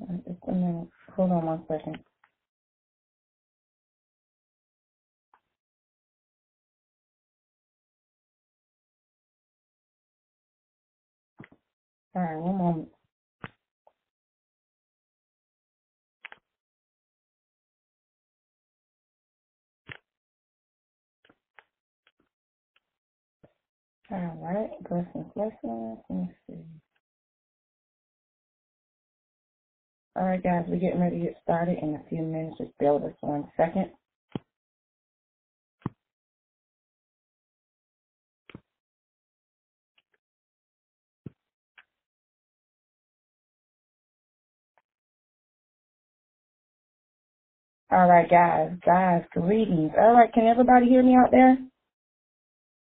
Just a minute. Hold on one second. All right, one moment. All right, blessings, blessings. Let me see. All right, guys, we're getting ready to get started in a few minutes. Just bear with us one second. All right, guys, guys, greetings. All right, can everybody hear me out there?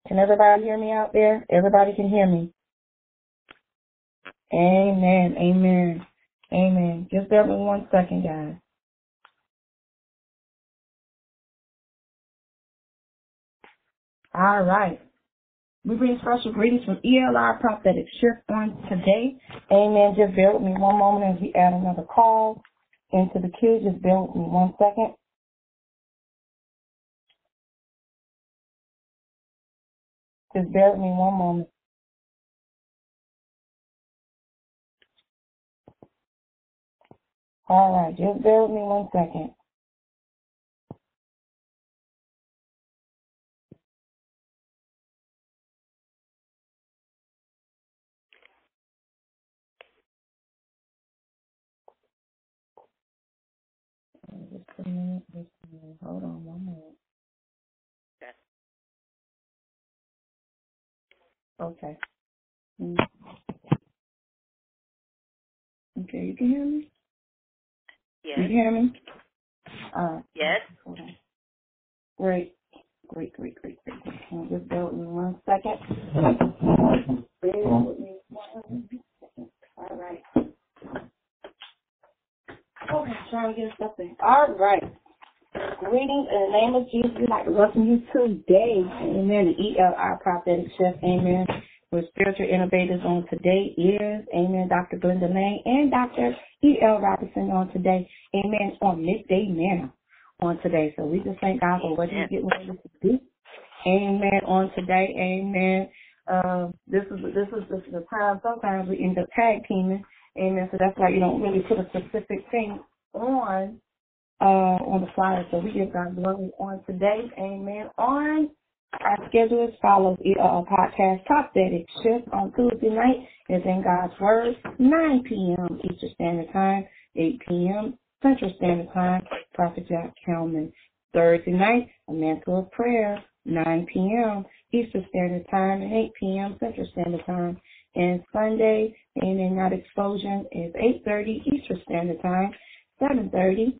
Can everybody hear me out there? Everybody can hear me. Amen, amen, amen. Just bear with me one second, guys. All right. We bring special greetings from ELR Prophetic Shift on today. Amen. Just bear with me one moment as we add another call into the queue. Just bear with me one second. Just bear with me one moment. All right, just bear with me one second. Just a minute, just a minute. Hold on one minute. Okay. Mm. Okay, you can hear me? Yes. You hear me? Uh, Yes. hold on. Great. Great, great, great, great. Hold on, Just with me one second. Bear with me one second. All right. Okay, trying to get something. All right. Greetings in the name of Jesus. We'd like to welcome you today. Amen. The ELR Prophetic Shift. Amen. With spiritual innovators on today is, amen, Dr. Glenda May and Dr. E.L. Robinson on today. Amen. On midday manna on today. So we just thank God for what he's getting ready to do. Amen. On today. Amen. Uh, this is this is this is the time sometimes we end up tag teaming. Amen. So that's why you don't really put a specific thing on uh, on the flyer. So we give God glory on today. Amen. On our schedule as follows. Uh, podcast Top Prophetic Shift on Tuesday night is in God's Word, 9 p.m. Eastern Standard Time, 8 p.m. Central Standard Time. Prophet Jack Kelman. Thursday night, a mantle of prayer, 9 p.m. Eastern Standard Time and 8 p.m. Central Standard Time. And Sunday, Amen, Not Explosion is 8.30 Eastern Standard Time, 7.30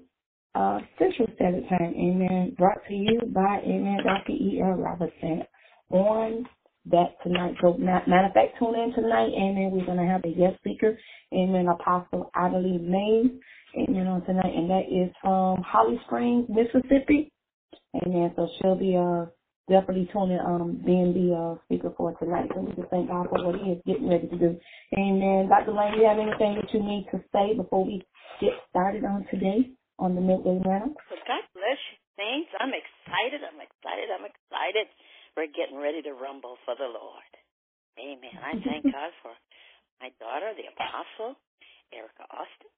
uh, Central Standard Time. Amen. Brought to you by Amen Dr. E. L. Robertson on that tonight. So matter of fact, tune in tonight. Amen. We're gonna have a guest speaker. Amen. Apostle Adelie Mays. Amen on tonight, and that is from Holly Springs, Mississippi. Amen. So she'll be uh definitely tuning um being the uh speaker for tonight. So we just thank God for what he is getting ready to do. Amen. Dr. Lane, do you have anything that you need to say before we get started on today? On the midday manna. So God bless you. Thanks. I'm excited. I'm excited. I'm excited. We're getting ready to rumble for the Lord. Amen. I thank God for my daughter, the apostle, Erica Austin,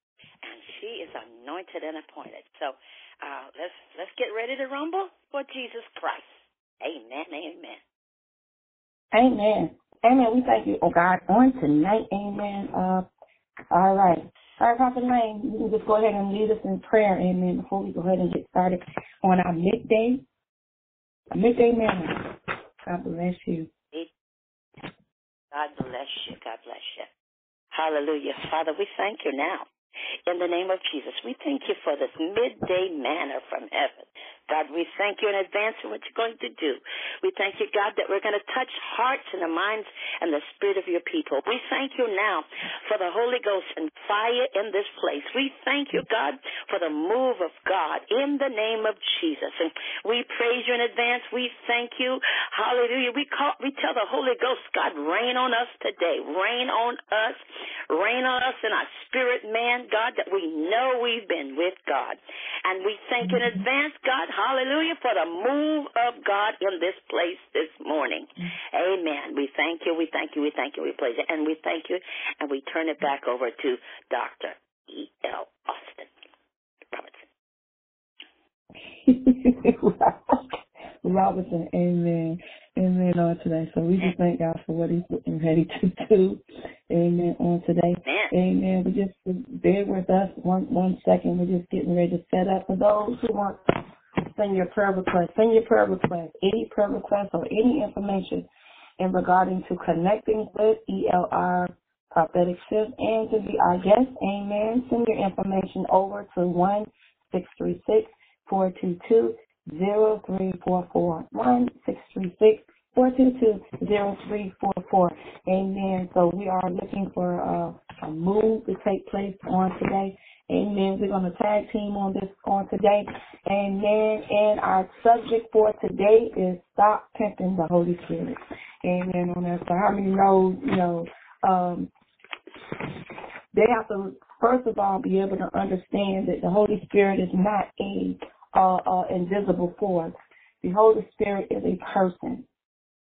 and she is anointed and appointed. So uh, let's let's get ready to rumble for Jesus Christ. Amen. Amen. Amen. Amen. We thank you, oh God, on tonight. Amen. Uh, all right. All right, Prophet Lane, you can just go ahead and lead us in prayer, amen, before we go ahead and get started on our midday, midday manna. God bless you. God bless you. God bless you. Hallelujah. Father, we thank you now. In the name of Jesus, we thank you for this midday manna from heaven. God, we thank you in advance for what you're going to do. We thank you, God, that we're going to touch hearts and the minds and the spirit of your people. We thank you now for the Holy Ghost and fire in this place. We thank you, God, for the move of God in the name of Jesus. And we praise you in advance. We thank you. Hallelujah. We call, we tell the Holy Ghost, God, rain on us today. Rain on us. Rain on us in our spirit, man God, that we know we've been with God. And we thank in advance, God, hallelujah, for the move of God in this place this morning. Amen. We thank you, we thank you, we thank you, we praise you, and we thank you, and we turn it back over to Dr. E.L. Austin Robertson. Robinson, amen. Amen on today. So we just thank God for what He's getting ready to do. Amen on today. Amen. We just bear with us one one second. We're just getting ready to set up for those who want to send your prayer request. Send your prayer request, any prayer request or any information in regarding to connecting with ELR Prophetic Shift and to be our guest. Amen. Send your information over to one six three six four two two zero three four four one six three six four two two zero three four four. Amen. So we are looking for uh, a move to take place on today. Amen. We're going to tag team on this on today. Amen. And our subject for today is stop pimping the Holy Spirit. Amen. On that. So how many know, you know, um, they have to first of all be able to understand that the Holy Spirit is not a uh, uh, invisible force. The Holy Spirit is a person.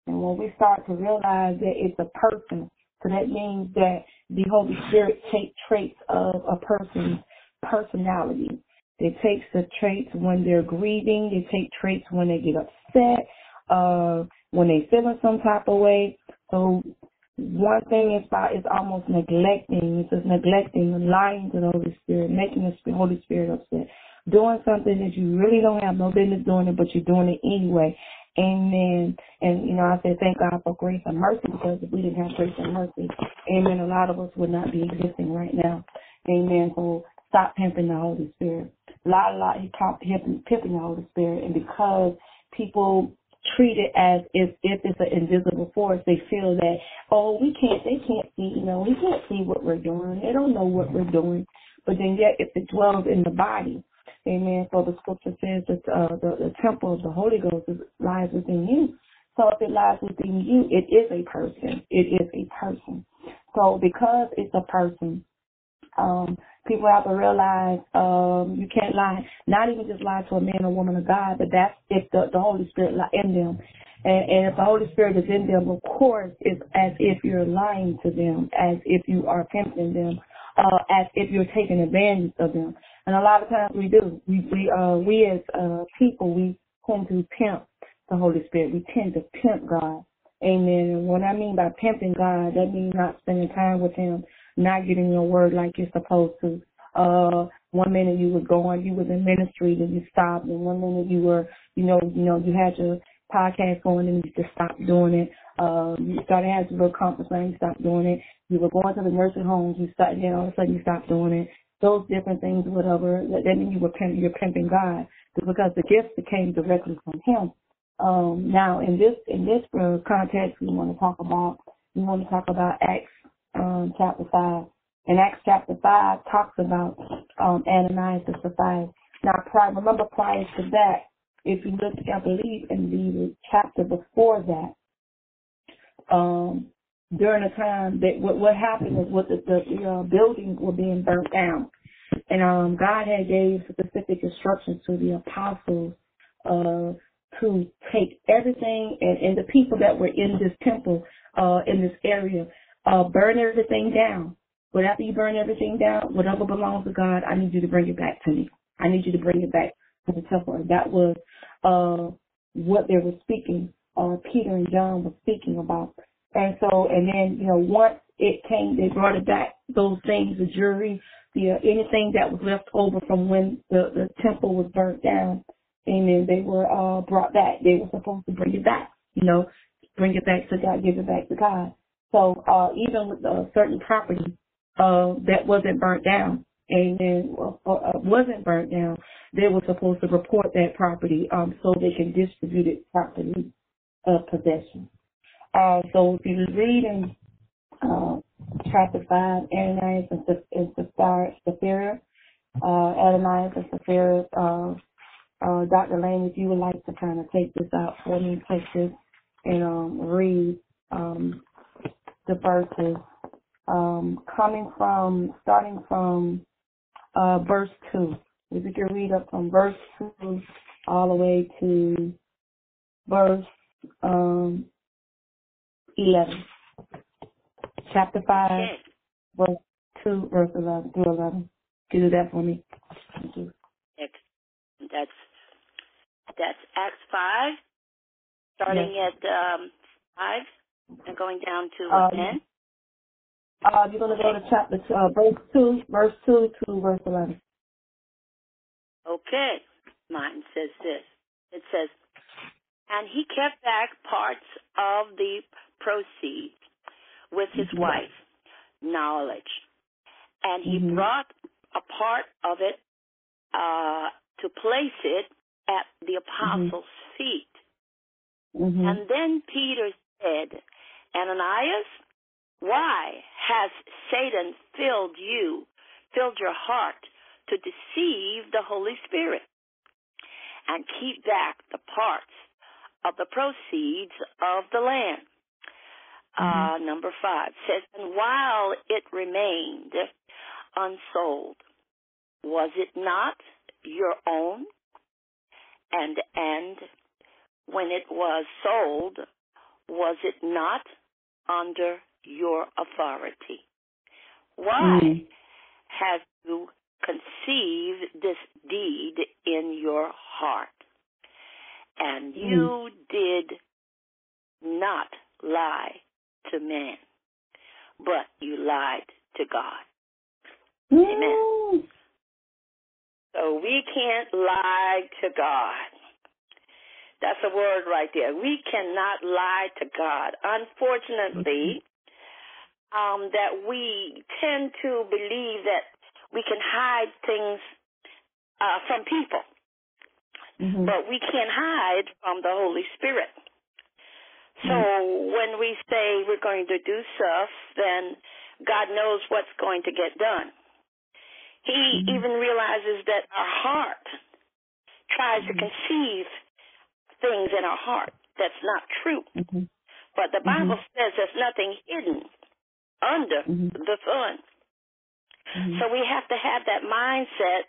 And when we start to realize that it's a person, so that means that the Holy Spirit takes traits of a person's personality. It takes the traits when they're grieving. They take traits when they get upset, uh, when they feeling some type of way. So one thing is about is almost neglecting. It's just neglecting, lying to the Holy Spirit, making the Holy Spirit upset doing something that you really don't have no business doing it, but you're doing it anyway. Amen. And, you know, I said thank God for grace and mercy because if we didn't have grace and mercy, amen, a lot of us would not be existing right now. Amen. So stop pimping the Holy Spirit. A lot, a lot, he talked pimping, pimping the Holy Spirit. And because people treat it as if, if it's an invisible force, they feel that, oh, we can't, they can't see, you know, we can't see what we're doing. They don't know what we're doing. But then yet if it dwells in the body, Amen. For the scripture says that uh, the, the temple of the Holy Ghost is, lies within you. So if it lies within you, it is a person. It is a person. So because it's a person, um, people have to realize um, you can't lie. Not even just lie to a man or woman of God, but that's if the, the Holy Spirit lie in them. And, and if the Holy Spirit is in them, of course, it's as if you're lying to them, as if you are pimping them, uh, as if you're taking advantage of them. And a lot of times we do. We we uh we as uh people we tend to pimp the Holy Spirit. We tend to pimp God. Amen. And what I mean by pimping God, that means not spending time with him, not getting your word like you're supposed to. Uh one minute you were going, you was in ministry, then you stopped, and one minute you were, you know, you know, you had your podcast going and you just stopped doing it. Uh, you started having a little conference line, you stopped doing it. You were going to the nursing homes, you started, then all of a sudden you stopped doing it those different things, whatever, that, that means you were pimping, you're pimping God because the gifts came directly from Him. Um, now, in this in this context, we want to talk about we want to talk about Acts um, chapter five. And Acts chapter five talks about um, Ananias and Sapphira. Now, prior, remember prior to that, if you look, I believe in the chapter before that, um, during the time that what, what happened was what the, the uh, buildings were being burnt down. And um, God had gave specific instructions to the apostles uh, to take everything and, and the people that were in this temple, uh, in this area, uh, burn everything down. But after you burn everything down, whatever belongs to God, I need you to bring it back to me. I need you to bring it back to the temple. And that was uh, what they were speaking, uh, Peter and John were speaking about. And so, and then, you know, once it came, they brought it back, those things, the jury, the, uh, anything that was left over from when the, the temple was burnt down, and then they were, uh, brought back. They were supposed to bring it back, you know, bring it back to God, give it back to God. So, uh, even with a certain property, uh, that wasn't burnt down, then uh, uh, wasn't burnt down, they were supposed to report that property, um, so they can distribute it properly, uh, possession. Uh, so if you read in uh, chapter 5, Ananias and, and Sapphira, uh, Ananias and Sapphira, uh, uh, Dr. Lane, if you would like to kind of take this out for me, take this and um, read um, the verses um, coming from, starting from uh, verse 2. If you can read up from verse 2 all the way to verse um, 11. Chapter 5, Okay. verse 2, verse 11 through 11. Can you do that for me? Thank you. That's that's Acts five, starting at um, five and going down to what, ten. Uh, you're going to go to chapter two, uh, verse 2, verse 2 to verse 11. Okay. Mine says this. It says, and he kept back parts of the proceeds with his Mhm. wife, knowledge, and he Mhm. brought a part of it uh, to place it at the apostles' feet. Mm-hmm. And then Peter said, Ananias, why has Satan filled you, filled your heart to deceive the Holy Spirit and keep back the parts of the proceeds of the land? Uh, number five says, and while it remained unsold, was it not your own? And and when it was sold, was it not under your authority? Why Mm. have you conceived this deed in your heart? And you did not lie to man, but you lied to God. Amen. So we can't lie to God. That's a word right there. We cannot lie to God. Unfortunately, um, that we tend to believe that we can hide things uh, from people, Mm-hmm. but we can't hide from the Holy Spirit. So when we say we're going to do stuff, then God knows what's going to get done. He Mhm. even realizes that our heart tries to Mhm. conceive things in our heart that's not true. Mm-hmm. But the Bible says there's nothing hidden under Mhm. the sun. Mm-hmm. So we have to have that mindset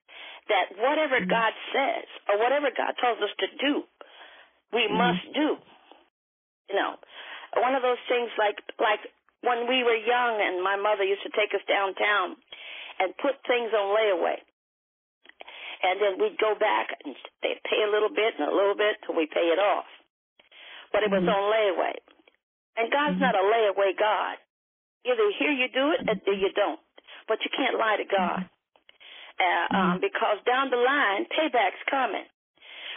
that whatever. God says or whatever God tells us to do, we must do. You know, one of those things like like when we were young and my mother used to take us downtown and put things on layaway. And then we'd go back and they'd pay a little bit and a little bit till we pay it off. But it was Mhm. on layaway. And God's Mhm. not a layaway God. Either here you do it or you don't. But you can't lie to God. Uh, um, Mhm. because down the line, payback's coming.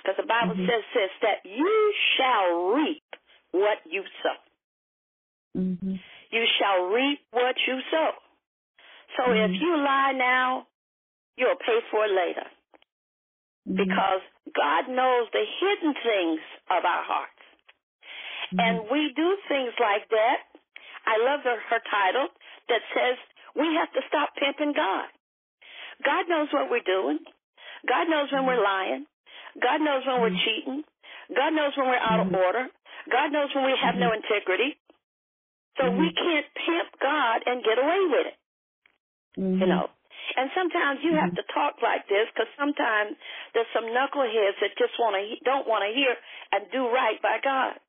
Because the Bible Mhm. says this, that you shall reap what you sow. Mm-hmm. You shall reap what you sow. So Mhm. if you lie now, you'll pay for it later. Mm-hmm. Because God knows the hidden things of our hearts. Mm-hmm. And we do things like that. I love her, her title that says we have to stop pimping God. God knows what we're doing. God knows when we're lying. God knows when we're Mhm. cheating. God knows when we're out of order. God knows when we have no integrity. So we Mhm. can't pimp God and get away with it, Mm-hmm. you know. And sometimes you have to talk like this because sometimes there's some knuckleheads that just want to don't want to hear and do right by God.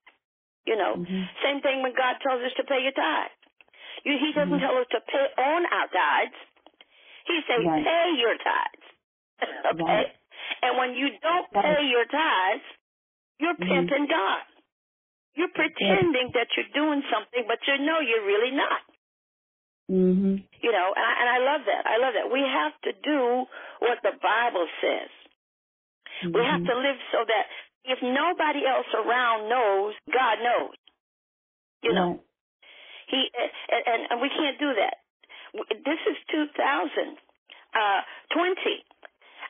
You know, Mhm. same thing when God tells us to pay your tithe. You, he doesn't Mhm. tell us to pay on our tithes. He says Right. pay your tithes. okay? Right. And when you don't pay your tithes, you're Mhm. pimping God. You're pretending that you're doing something, but you know you're really not. Mm-hmm. You know, and I, and I love that. I love that. We have to do what the Bible says. We have to live so that if nobody else around knows, God knows. You know, Right. He and, and, and we can't do that. This is 2020.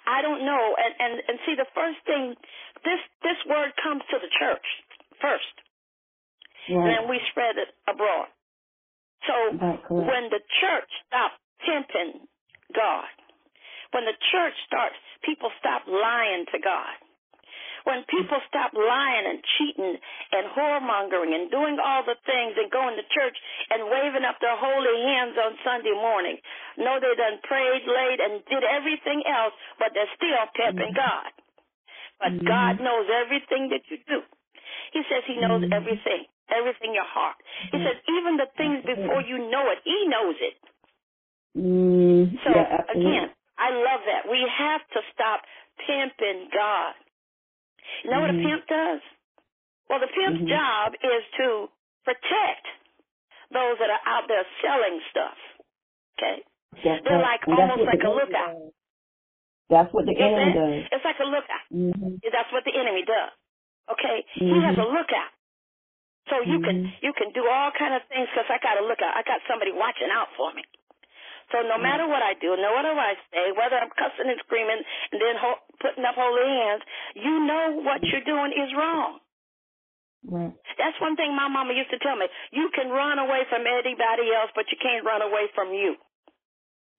I don't know, and, and and see the first thing, this this word comes to the church first, and Right. then we spread it abroad. So when the church stops pimping God, when the church starts, people stop lying to God. when people stop lying and cheating and whoremongering and doing all the things and going to church and waving up their holy hands on Sunday morning, know they done prayed late and did everything else, but they're still pimping mm-hmm. God. But mm-hmm. God knows everything that you do. He says He knows mm-hmm. everything, everything your heart. He mm-hmm. says even the things before you know it, He knows it. Mm, so yeah, again, I love that. We have to stop pimping God. You know mm-hmm. what a mm-hmm. pimp does? Well, the pimp's mm-hmm. job is to protect those that are out there selling stuff. Okay? That's They're like almost like a lookout. Does. That's what the enemy does. It's like a lookout. Mm-hmm. That's what the enemy does. Okay? He has a lookout. So you can you can do all kind of things because I got a lookout. I got somebody watching out for me. So no mm. matter what I do, no matter what I say, whether I'm cussing and screaming and then ho- putting up holy hands, you know what you're doing is wrong. Right. That's one thing my mama used to tell me. You can run away from anybody else, but you can't run away from you.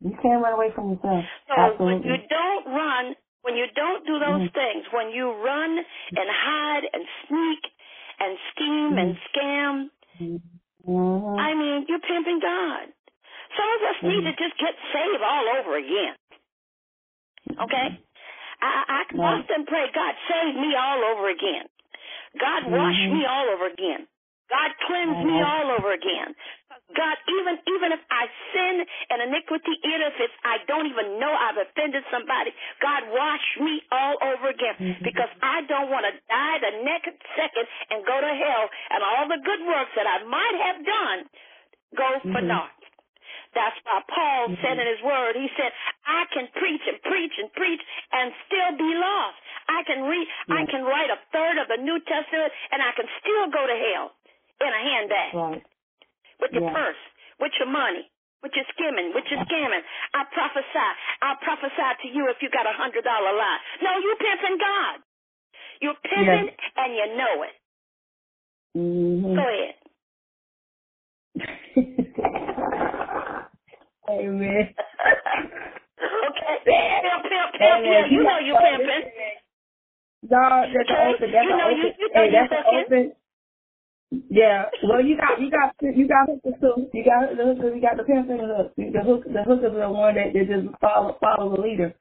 You can't run away from yourself. So Absolutely. when you don't run, when you don't do those mm-hmm. things, when you run and hide and sneak and scheme mm-hmm. and scam, mm-hmm. I mean, you're pimping God. Some of us need to just get saved all over again. Okay? I, I often pray, God, save me all over again. God, wash mm-hmm. me all over again. God, cleanse me all over again. God, even even if I sin and iniquity, even if it's I don't even know I've offended somebody, God, wash me all over again mm-hmm. because I don't want to die the next second and go to hell, and all the good works that I might have done go for mm-hmm. naught. That's why Paul mm-hmm. said in his word, he said, I can preach and preach and preach and still be lost. I can read, I can write a third of the New Testament and I can still go to hell in a handbag. Right. With your yeah. purse, with your money, with your skimming, with your scamming. I prophesy. I'll prophesy to you if you got a hundred dollar lie. No, you pimping God. You're pimping yes. and you know it. Mm-hmm. Go ahead. Amen. okay. Pimp, pimp, pimp. Yeah, you know you pimping. Dog, that's okay. open. That's you know open. You, you know hey, that's open. Yeah. Well, you got you got you got hookers too. You got the hookers. You got the pimp and the hook. The hook the hookers are the one that, that just follow follow the leader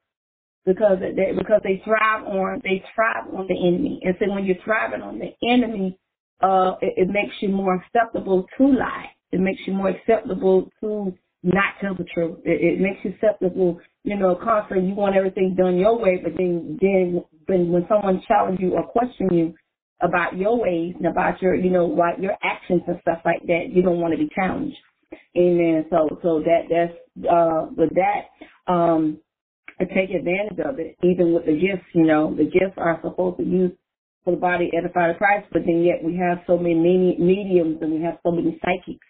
because they because they thrive on they thrive on the enemy. And so when you're thriving on the enemy, uh, it, it makes you more acceptable to lie. It makes you more acceptable to not tell the truth. It, it makes you susceptible, you know, constantly you want everything done your way, but then then when when someone challenges you or question you about your ways and about your, you know, what your actions and stuff like that, you don't want to be challenged. Amen. So so that that's uh with that, um take advantage of it, even with the gifts, you know, the gifts are supposed to use for the body edify the Christ, but then yet we have so many mediums and we have so many psychics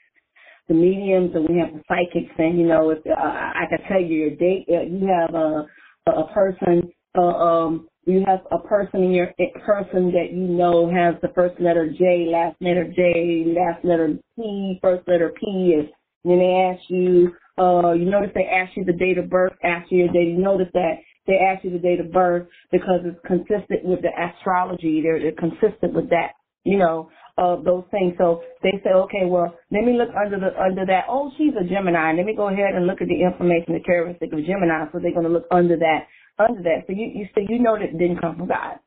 the mediums and we have the psychics and you know if uh, I can tell you your date uh, you have a a person uh, um you have a person in your person that you know has the first letter J, last letter J, last letter P, first letter P, and then they ask you, uh, you notice they ask you the date of birth, ask you your date. You notice that they ask you the date of birth because it's consistent with the astrology. They're, they're consistent with that, you know of those things. So they say, okay, well, let me look under the under that. Oh, she's a Gemini. Let me go ahead and look at the information, the characteristic of Gemini. So they're going to look under that, under that. So you you say you know that didn't come from God,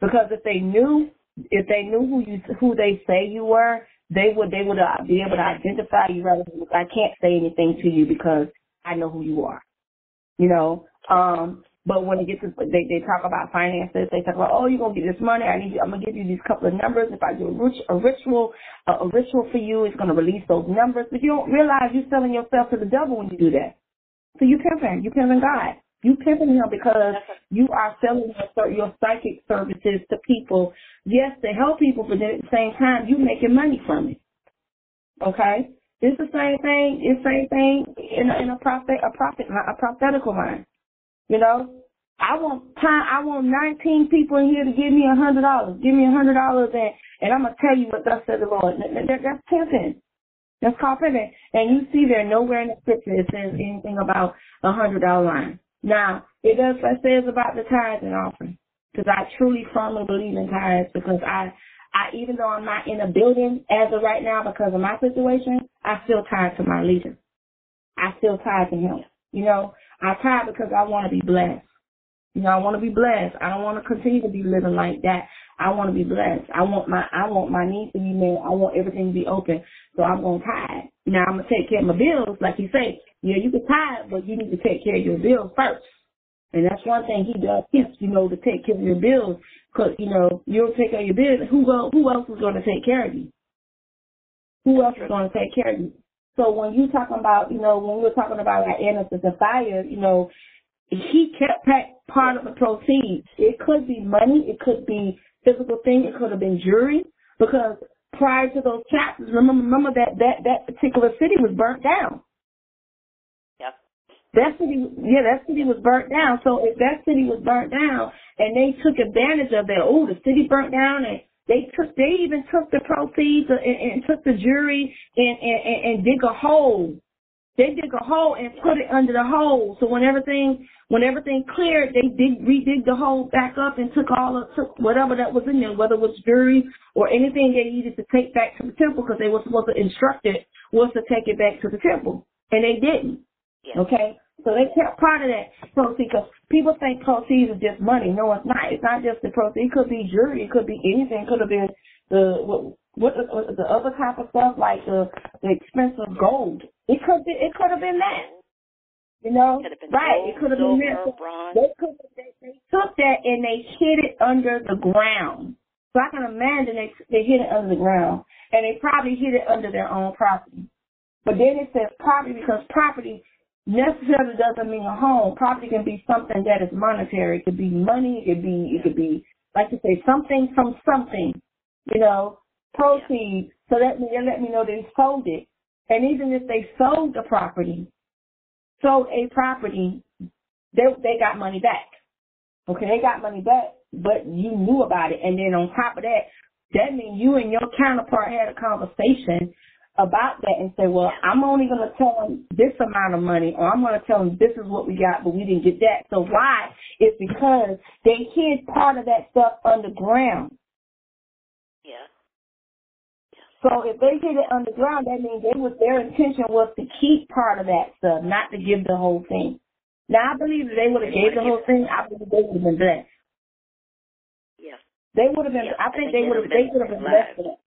because if they knew if they knew who you who they say you were, they would they would uh, be able to identify you rather than I can't say anything to you because I know who you are. You know, um, but when it gets to, they, they talk about finances, they talk about, oh, you're to get this money. I need you, I'm to give you these couple of numbers. If I do a, rit- a ritual, a, a ritual for you, it's to release those numbers. But you don't realize you're selling yourself to the devil when you do that. So you pimping, you pimping God. You pimping him because you are selling your, your psychic services to people. Yes, to help people, but then at the same time, you making money from it. Okay? It's the same thing. It's the same thing in a, in a prophet, a prophet, a prophetical line. You know, I want time. I want 19 people in here to give me a hundred dollars. Give me a hundred dollars, and and I'm gonna tell you what thus said the Lord. That, that, that's pimping. That's called pimping. And you see there nowhere in the scripture it says anything about a hundred dollar line. Now it does. It says about the tithes and offering. because I truly firmly believe in tithes because I, I even though I'm not in a building as of right now because of my situation, I still tied to my leader. I still tied to him. You know, I tied because I want to be blessed. You know, I want to be blessed. I don't want to continue to be living like that. I want to be blessed. I want my I want my needs to be met. I want everything to be open. So I'm gonna tithe. Now I'm gonna take care of my bills, like you say. Yeah, you can tithe, but you need to take care of your bills first. And that's one thing he does teach, you know, to take care of your bills. Cause, you know, you'll take care of your bills. Who, go, who else is going to take care of you? Who else is going to take care of you? So when you talking about, you know, when we were talking about like Ananias and Sapphira, you know, he kept part of the proceeds. It could be money, it could be physical thing, it could have been jewelry, because prior to those chapters, remember, remember that that that particular city was burnt down. That city, yeah, that city was burnt down. So if that city was burnt down and they took advantage of that, oh, the city burnt down and they took, they even took the proceeds and, and took the jury and, and, and, dig a hole. They dig a hole and put it under the hole. So when everything, when everything cleared, they dig, redig the hole back up and took all of, took whatever that was in there, whether it was jewelry or anything they needed to take back to the temple because they were supposed to instruct it was to take it back to the temple. And they didn't. Yeah. Okay? So they kept part of that proceeds because people think proceeds is just money. No, it's not. It's not just the proceeds. It could be jewelry. It could be anything. It could have been the what, what the, the other type of stuff like the the expensive gold. It could be. It could have been that. You know, right? Gold, it could have been that. They could. They, they took that and they hid it under the ground. So I can imagine they they hid it under the ground, and they probably hid it under their own property. But then it says property because property necessarily doesn't mean a home. Property can be something that is monetary. It could be money. It could be, it could be, like you say, something from something, you know, proceeds. So that they let me know they sold it. And even if they sold the property, sold a property, they, they got money back. Okay, they got money back, but you knew about it. And then on top of that, that means you and your counterpart had a conversation about that and say, well, I'm only going to tell them this amount of money, or I'm going to tell them this is what we got, but we didn't get that. So why? It's because they hid part of that stuff underground. Yeah. So if they hid it underground, that means they was their intention was to keep part of that stuff, not to give the whole thing. Now I believe if they would have gave the whole thing, I believe they would have been blessed. Yeah. They would have been. Yeah. I think they would have. They would have been blessed.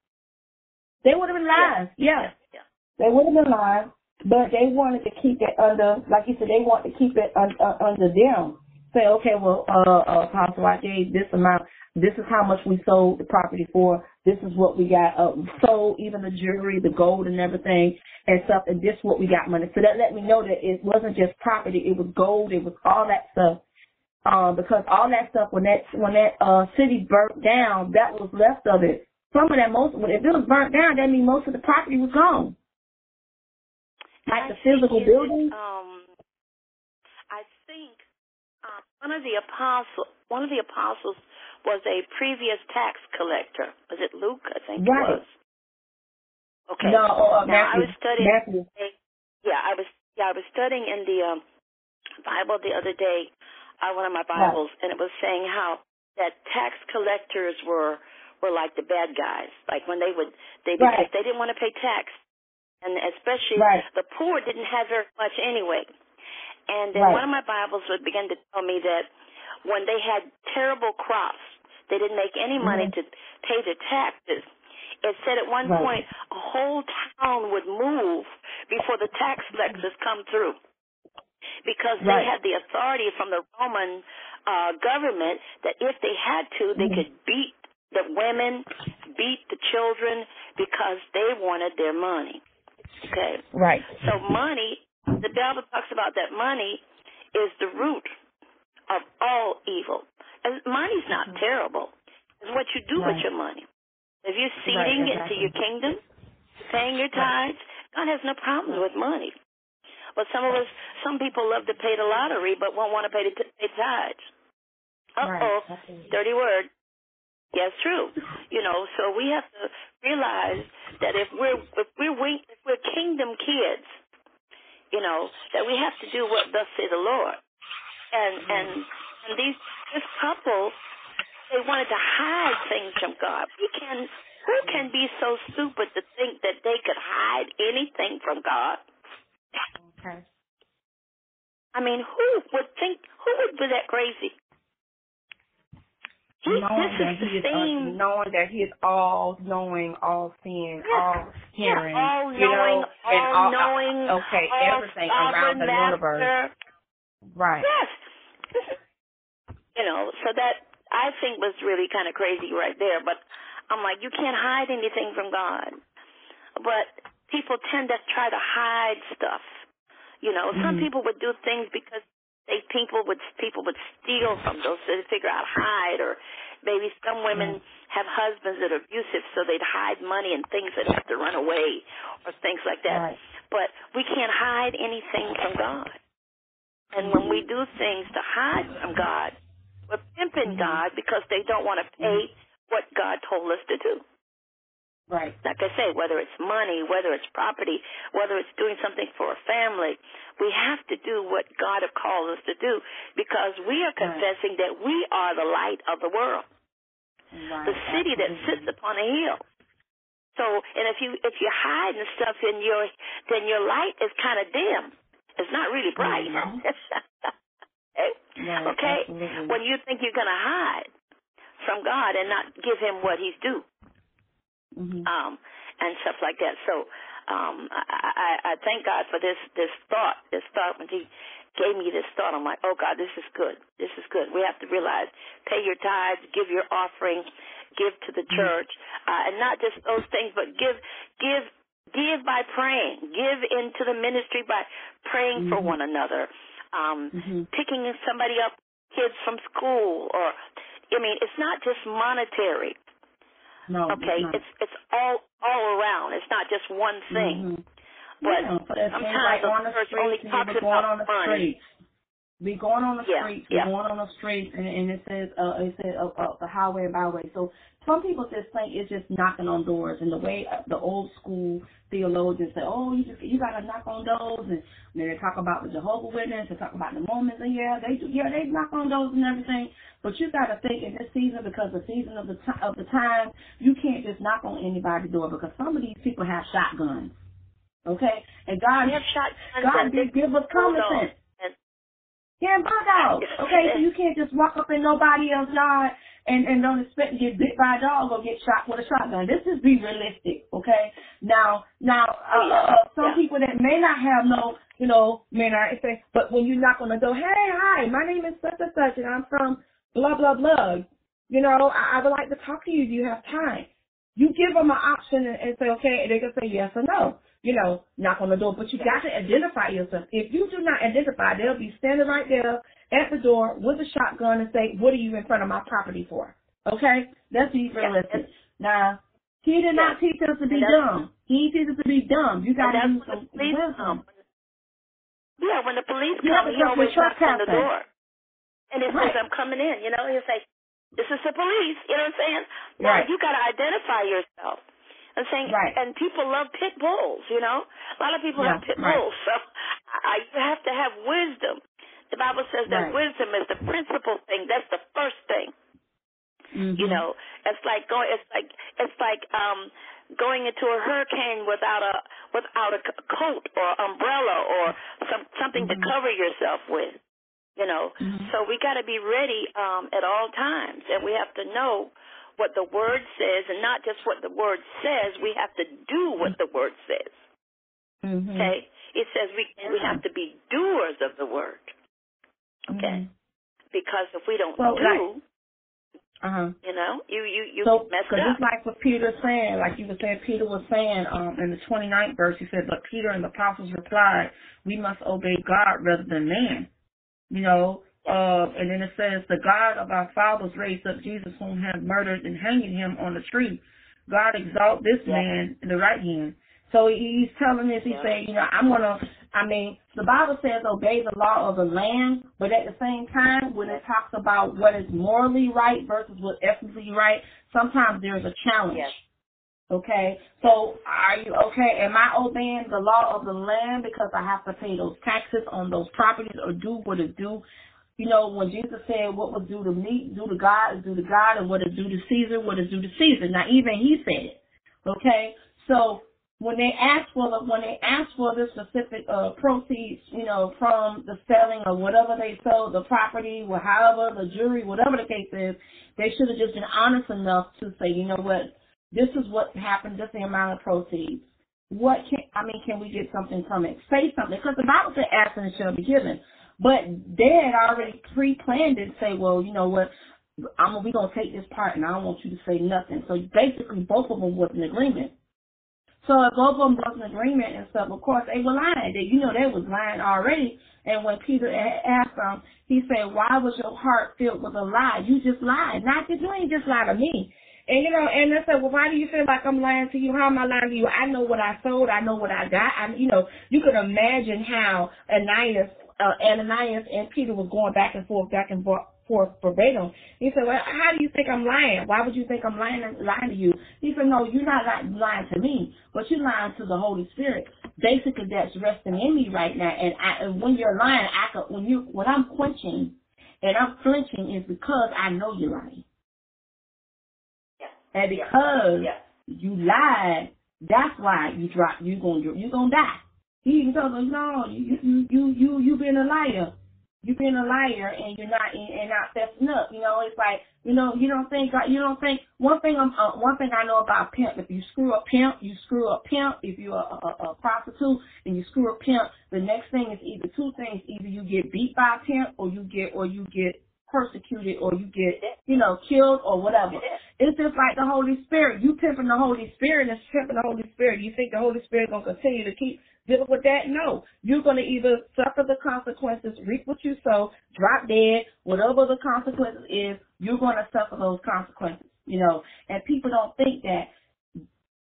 They would have been live. Yeah. yeah. They would have been live, but they wanted to keep it under, like you said, they want to keep it un, uh, under them. Say, okay, well, uh, uh, Apostle, I gave this amount. This is how much we sold the property for. This is what we got uh, sold, even the jewelry, the gold, and everything, and stuff. And this is what we got money. So that let me know that it wasn't just property; it was gold. It was all that stuff. Um, because all that stuff when that when that uh city burnt down, that was left of it some of that most if it was burnt down, that means most of the property was gone. Like the physical building. Um, I think um, one of the apostles, one of the apostles, was a previous tax collector. Was it Luke? I think right. it was. Okay. No, uh, now Matthew, I was studying. Matthew. Yeah, I was. Yeah, I was studying in the um, Bible the other day, uh, one of my Bibles, right. and it was saying how that tax collectors were were like the bad guys. Like when they would they right. because they didn't want to pay tax, and especially right. the poor didn't have very much anyway. And then right. one of my Bibles would begin to tell me that when they had terrible crops, they didn't make any money mm-hmm. to pay their taxes. It said at one right. point a whole town would move before the tax collectors come through because they had the authority from the Roman uh, government that if they had to, they mm-hmm. could beat the women, beat the children because they wanted their money. Okay. Right. So money, the Bible talks about that money is the root of all evil. And money's not mm-hmm. terrible. It's what you do right. with your money. If you're seeding right, exactly. into your kingdom, paying your tithes, God has no problems with money. But some of us, some people love to pay the lottery, but won't want to pay the t- pay tithes. Uh oh, right. dirty word. Yes, true. You know, so we have to realize that if we're if we're if we're kingdom kids, you know, that we have to do what thus say the Lord. And mm-hmm. and and these this couple they wanted to hide things from God. We can who can be so stupid to think that they could hide anything from God? Okay. I mean, who would think? Who would be that crazy? He, knowing this that he is uh, knowing that he is all knowing, all seeing, Yeah. all hearing, yeah, all you knowing, know, and all all knowing, okay, all everything around the universe. Right. Yes. you know, so that I think was really kind of crazy right there. But I'm like, you can't hide anything from God. But people tend to try to hide stuff. You know, some Mhm. people would do things because they people would people would steal from those to figure out hide or maybe some women mm-hmm. have husbands that are abusive so they'd hide money and things that have to run away or things like that. Right. But we can't hide anything from God. And when we mm-hmm. do things to hide from God, we're pimping Mhm. God because they don't want to mm-hmm. pay what God told us to do. Right. Like I say, whether it's money, whether it's property, whether it's doing something for a family, we have to do what God has called us to do because we are confessing that we are the light of the world, Right. the city that sits upon a hill. So, and if you if you're hiding stuff in your, then your light is kind of dim. It's not really bright. Mhm. okay? Right, okay? absolutely. When you think you're going to hide from God and not give Him what He's due Mhm. um, and stuff like that. So um, I, I, I thank God for this this thought. This thought when He gave me this thought, I'm like, oh God, this is good. This is good. We have to realize, pay your tithes, give your offering, give to the church, uh, and not just those things, but give give give by praying, give into the ministry by praying for Mhm. one another, um, Mhm. picking somebody up, kids from school, or I mean, it's not just monetary. No. Okay, it's, it's it's all all around. It's not just one thing. Mhm. But yeah, but it seems sometimes like the on the church only talks about on the money. streets. We going on the Yeah, streets. yeah. We're going on the streets, and, and it says uh, it says uh, uh, the highway and byway. So some people just think it's just knocking on doors, and the way uh, the old school theologians say, oh, you just you got to knock on doors, and then they talk about the Jehovah Witness, they talk about the Mormons, and yeah, they do, yeah, they knock on doors and everything. But you got to think in this season, because the season of the t- of the time, you can't just knock on anybody's door because some of these people have shotguns. Okay, and God, We have shotguns God and did give us common sense. Yeah, bug out. Okay, so you can't just walk up in nobody else's yard and, and don't expect to get bit by a dog or get shot with a shotgun. This is be realistic, okay? Now, now, uh, Oh, uh, some Yeah. people that may not have no, you know, may not say, but when you knock on the door, hey, hi, my name is such and such, and I'm from blah blah blah. You know, I, I would like to talk to you. Do you have time? You give them an option and, and say, okay, and they can say yes or no. You know, knock on the door, but you got to identify yourself. If you do not identify, they'll be standing right there at the door with a shotgun and say, what are you in front of my property for? Okay? That's be realistic. Now, he did not teach us to be dumb. He teaches us to be dumb. You got to use some police wisdom. Yeah, when the police come, he always knocks on the door. And it Right. says, I'm coming in. You know, he'll say, this is the police. You know what I'm saying? No, Right. you got to identify yourself. I'm saying, Right. and people love pit bulls, you know? A lot of people Yeah, have pit right. bulls. So I, you have to have wisdom. The Bible says that Right. wisdom is the principal thing. That's the first thing. Mhm. You know, it's like going. It's like it's like um going into a hurricane without a without a coat or umbrella or some something Mhm. to cover yourself with. You know, Mhm. so we got to be ready um at all times, and we have to know what the word says, and not just what the word says. We have to do what the word says. Mhm. Okay, it says we we have to be doers of the word. Okay, Mhm. because if we don't Well, do, like- Uh-huh. you know, you you you So, because up. it's like what Peter saying, like you were saying, Peter was saying um, in the 29th verse, he said, but Peter and the apostles replied, we must obey God rather than man. You know, uh, and then it says, the God of our fathers raised up Jesus whom have murdered and hanging him on the tree. God exalt this Yeah. man in the right hand. So he's telling us, he Yeah. saying, you know, I'm going to, I mean, the Bible says obey the law of the land, but at the same time, when it talks about what is morally right versus what ethically right, sometimes there's a challenge. Yes. Okay, so are you okay? Am I obeying the law of the land because I have to pay those taxes on those properties or do what is due You know, when Jesus said what was due to me, due to God is due to God, and what is due to Caesar, what is due to Caesar. Now, even he said it. Okay, so when they ask for the when they ask for the specific uh, proceeds, you know, from the selling or whatever they sold, the property, or however the jury, whatever the case is, they should have just been honest enough to say, you know what, this is what happened, this is the amount of proceeds. What can I mean? Can we get something from it? Say something because the Bible said, "Ask and shall be given." But had already pre-planned it. And say, well, you know what? I'm we gonna take this part, and I don't want you to say nothing. So basically, both of them was in agreement. So if both of them was in agreement and stuff, of course they were lying. They, you know, they was lying already. And when Peter asked them, he said, "Why was your heart filled with a lie? You just lied. Not that you ain't just lied to me." And you know, and they said, "Well, why do you feel like I'm lying to you? How am I lying to you? I know what I sold. I know what I got. I, you know, you can imagine how Ananias uh, Ananias and Peter was going back and forth, back and forth verbatim. He said, well, how do you think I'm lying? Why would you think I'm lying, lying to you? He said, no, you're not lying to me, but you're lying to the Holy Spirit. Basically, that's resting in me right now. And, I, and when you're lying, I could, when you, when I'm quenching and I'm flinching is because I know you're lying. Yeah. And because yeah. you lied, that's why you drop, you gonna, you're gonna die. He even told us, no, you you you you been a liar. You been a liar, and you're not and not fessing up. You know, it's like you know you don't think you don't think one thing. I'm uh, one thing I know about pimp. If you screw up pimp, you screw up pimp. If you're a, a, a prostitute and you screw up pimp, the next thing is either two things: either you get beat by a pimp, or you get or you get persecuted or you get, you know, killed or whatever. It's just like the Holy Spirit. You pimping the Holy Spirit and pimping the Holy Spirit. You think the Holy Spirit gonna continue to keep dealing with that? No. You're gonna either suffer the consequences, reap what you sow, drop dead, whatever the consequences is, you're gonna suffer those consequences. You know, and people don't think that.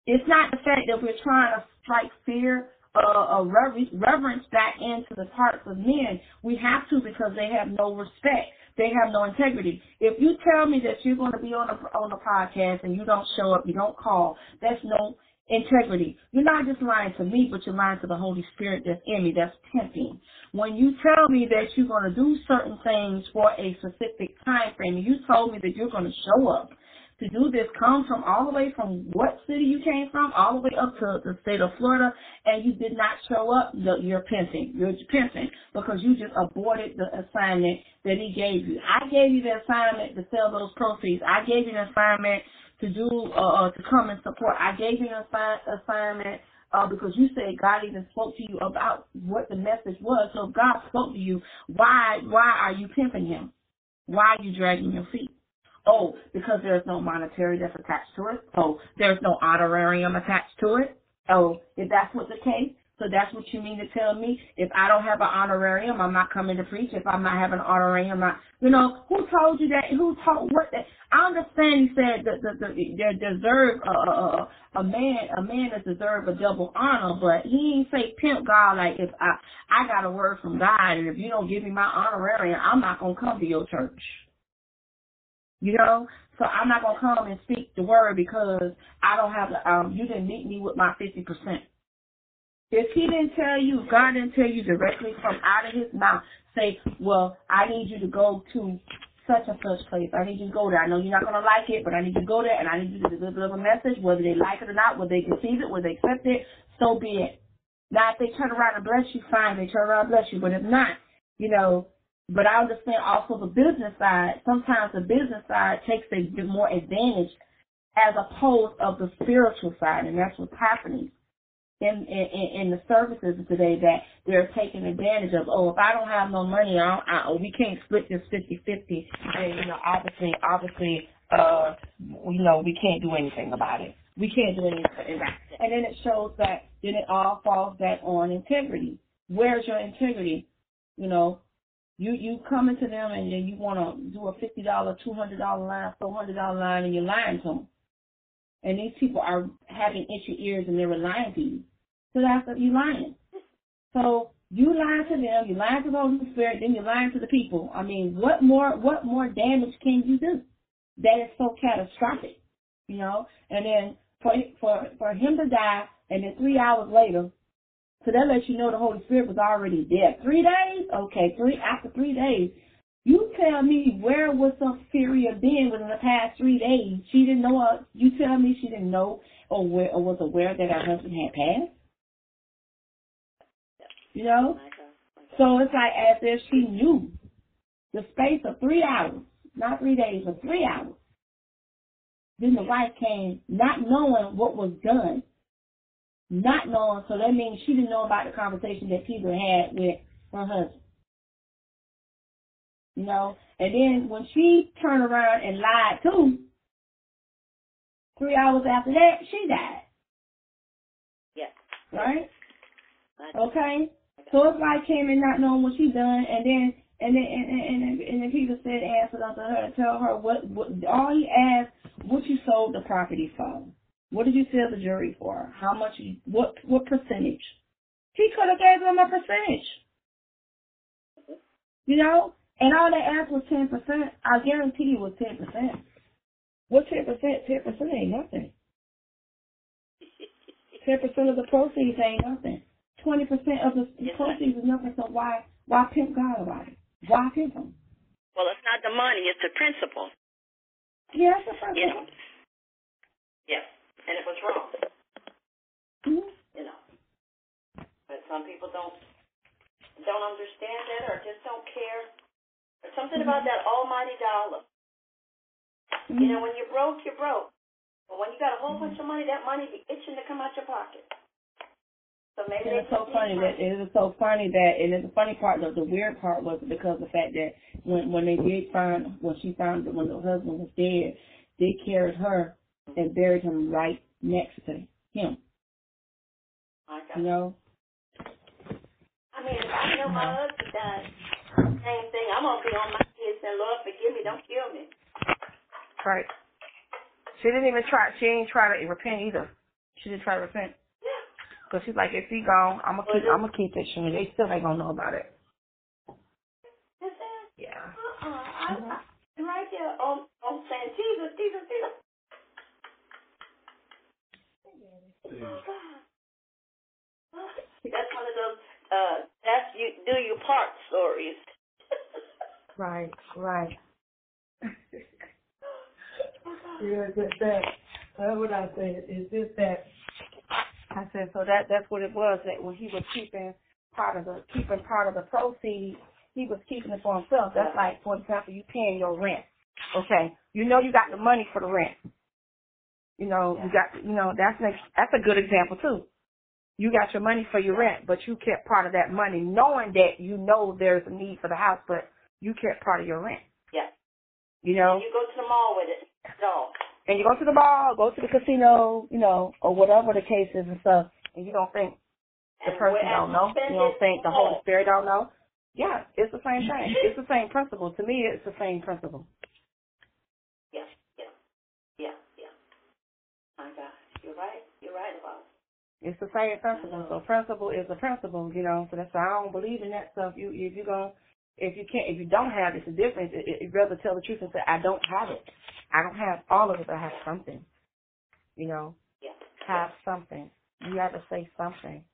It's not the fact that we're trying to strike fear uh, reverence back into the hearts of men. We have to because they have no respect. They have no integrity. If you tell me that you're going to be on a on a podcast and you don't show up, you don't call, that's no integrity. You're not just lying to me, but you're lying to the Holy Spirit that's in me. That's tempting. When you tell me that you're going to do certain things for a specific time frame, you told me that you're going to show up, to do this come from all the way from what city you came from, all the way up to the state of Florida, and you did not show up, you're pimping. You're pimping because you just aborted the assignment that he gave you. I gave you the assignment to sell those proceeds. I gave you the assignment to do, uh, uh to come and support. I gave you an assi- assignment uh, because you said God even spoke to you about what the message was. So if God spoke to you, why why are you pimping him? Why are you dragging your feet? Oh, because there's no monetary that's attached to it. Oh, there's no honorarium attached to it. Oh, if that's what the case, so that's what you mean to tell me? If I don't have an honorarium, I'm not coming to preach. If I'm not having an honorarium, I, you know, who told you that? Who told what? That? I understand you said that the, the, they deserve a, a, a man, a man that deserve a double honor, but he ain't say pimp God like if I, I got a word from God and if you don't give me my honorarium, I'm not gonna come to your church. You know, so I'm not gonna come and speak the word because I don't have the um. You didn't meet me with my fifty percent. If he didn't tell you, God didn't tell you directly from out of his mouth, say, well, I need you to go to such and such place. I need you to go there. I know you're not gonna like it, but I need you to go there, and I need you to deliver a message, whether they like it or not, whether they receive it, whether they accept it. So be it. Now, if they turn around and bless you, fine. They turn around and bless you, but if not, you know, but I understand also the business side. Sometimes the business side takes a bit more advantage as opposed of the spiritual side, and that's what's happening in in, in the services today that they're taking advantage of. Oh, if I don't have no money, I, I we can't split this fifty fifty, and you know, obviously, obviously, uh, you know, we can't do anything about it. We can't do anything about it. And then it shows that then it all falls back on integrity. Where's your integrity? You know, you you coming to them and then you want to do a fifty dollar, two hundred dollar line, four hundred dollar line, and you're lying to them. And these people are having itchy ears and they're lying to you. So that's you lying. So you lying to them, you lying to the Holy Spirit, then you're lying to the people. I mean, what more what more damage can you do? That is so catastrophic, you know. And then for for for him to die, and then three hours later, so that lets you know the Holy Spirit was already dead. Three days? Okay, three after three days, You tell me where was Sophia been within the past three days? She didn't know. Uh, you tell me she didn't know or, where, or was aware that her husband had passed. You know, so it's like as if she knew the space of three hours, not three days, but three hours. Then the wife came, not knowing what was done, not knowing. So that means she didn't know about the conversation that Peter had with her husband. You know, and then when she turned around and lied too, three hours after that, she died. Yes. Right? Okay? So it's like came in not knowing what she done, and then and then and and, and, and then Peter said answered unto her, and tell her what what all he asked what you sold the property for. What did you sell the jury for? How much? You, what what percentage? He could have gave them a percentage. You know, and all they asked was ten percent. I guarantee you was ten percent. What ten percent? Ten percent ain't nothing. Ten percent of the proceeds ain't nothing. Twenty percent of the proceeds is nothing. So why why pimp God about it? Why pimp him? Well, it's not the money; it's the principle. Yeah, that's the first You know. Yeah. And it was wrong. Mhm. You know. But some people don't don't understand that, or just don't care. Something about that almighty dollar. Mhm. You know, when you're broke, you're broke. But when you got a whole bunch of money, that money be itching to come out your pocket. So maybe it's so funny that it is so funny that and the funny part the, the weird part was because the fact that when when they did find when she found when the husband was dead, they carried her and buried him right next to him. I got You know? I mean, if I know my husband died, same. I'm gonna be on my kids and Lord forgive me, don't kill me. Right. She didn't even try she didn't try to repent either. She didn't try to repent. Yeah. Cause she's like, if he gone, I'm gonna keep I'm gonna keep it. Shane. They still ain't gonna know about it. Yeah. Uh-uh. I, I, right there on on saying Jesus, Jesus, Jesus. Oh God. Oh, That's one of those uh that's you do your part stories. Right, right. Yeah, just that. That's what I said. It's just that. I said so that that's what it was. That when he was keeping part of the keeping part of the proceeds, he was keeping it for himself. That's like, for example, you paying your rent. Okay, you know you got the money for the rent. You know you got you know that's next. That's a good example too. You got your money for your rent, but you kept part of that money, knowing that you know there's a need for the house, but you kept part of your rent. Yeah. You know, You go to the mall with it. No. and you go to the bar, go to the casino, you know, or whatever the case is and stuff, and you don't think the And person don't know, you don't think the Holy. Spirit don't know. Yeah, it's the same thing. It's the same principle. To me, it's the same principle. Yeah, yeah, yeah, yeah. My God, you're right. You're right about it. It's the same principle. So principle is a principle, you know. So that's why I don't believe in that stuff. You if you going if you can't if you don't have it, it's a difference. It, it, you'd rather tell the truth and say I don't have it. I don't have all of it, but I have something. You know, Yeah. have something. You have to say something.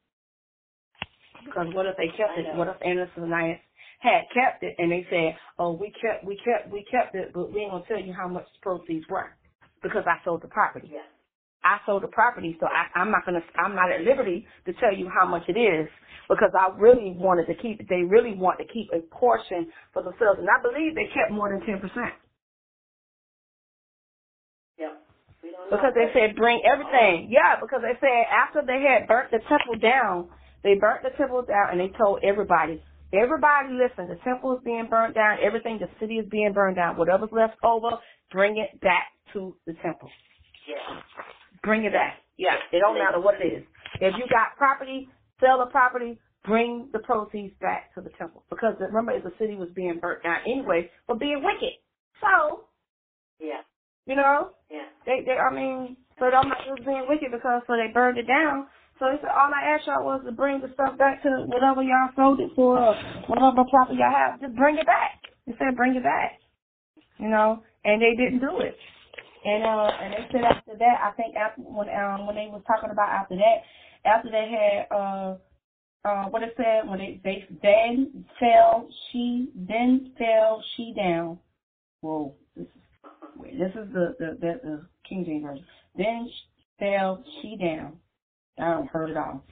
Because what if they kept it? What if Ananias had kept it and they said, "Oh, we kept, we kept, we kept it, but we ain't gonna tell you how much the proceeds were because I sold the property. Yeah. I sold the property, so I, I'm not gonna, I'm not at liberty to tell you how much it is because I really wanted to keep. They really want to keep a portion for themselves, and I believe they kept more than ten percent Yeah. We don't know. because they said bring everything. Yeah, because they said after they had burnt the temple down, they burnt the temple down and they told everybody, everybody listen, the temple is being burnt down, everything, the city is being burned down. Whatever's left over, bring it back to the temple. Yeah. Bring it back. Yeah, it don't matter what it is. If you got property, sell the property, bring the proceeds back to the temple. Because remember, the city was being burnt down anyway for being wicked. So, Yeah. you know, Yeah. they, they, I mean, so I'm not just being wicked because so they burned it down. So they said, all I asked y'all was to bring the stuff back to whatever y'all sold it for, or whatever property y'all have. Just bring it back. They said, bring it back. You know, and they didn't do it. And uh, and they said after that, I think after when um when they was talking about after that, after they had uh uh, what it said when they they then fell she then fell she down. Whoa, this is wait, this is the the, the, the King James version. Then fell she down. I don't heard it all.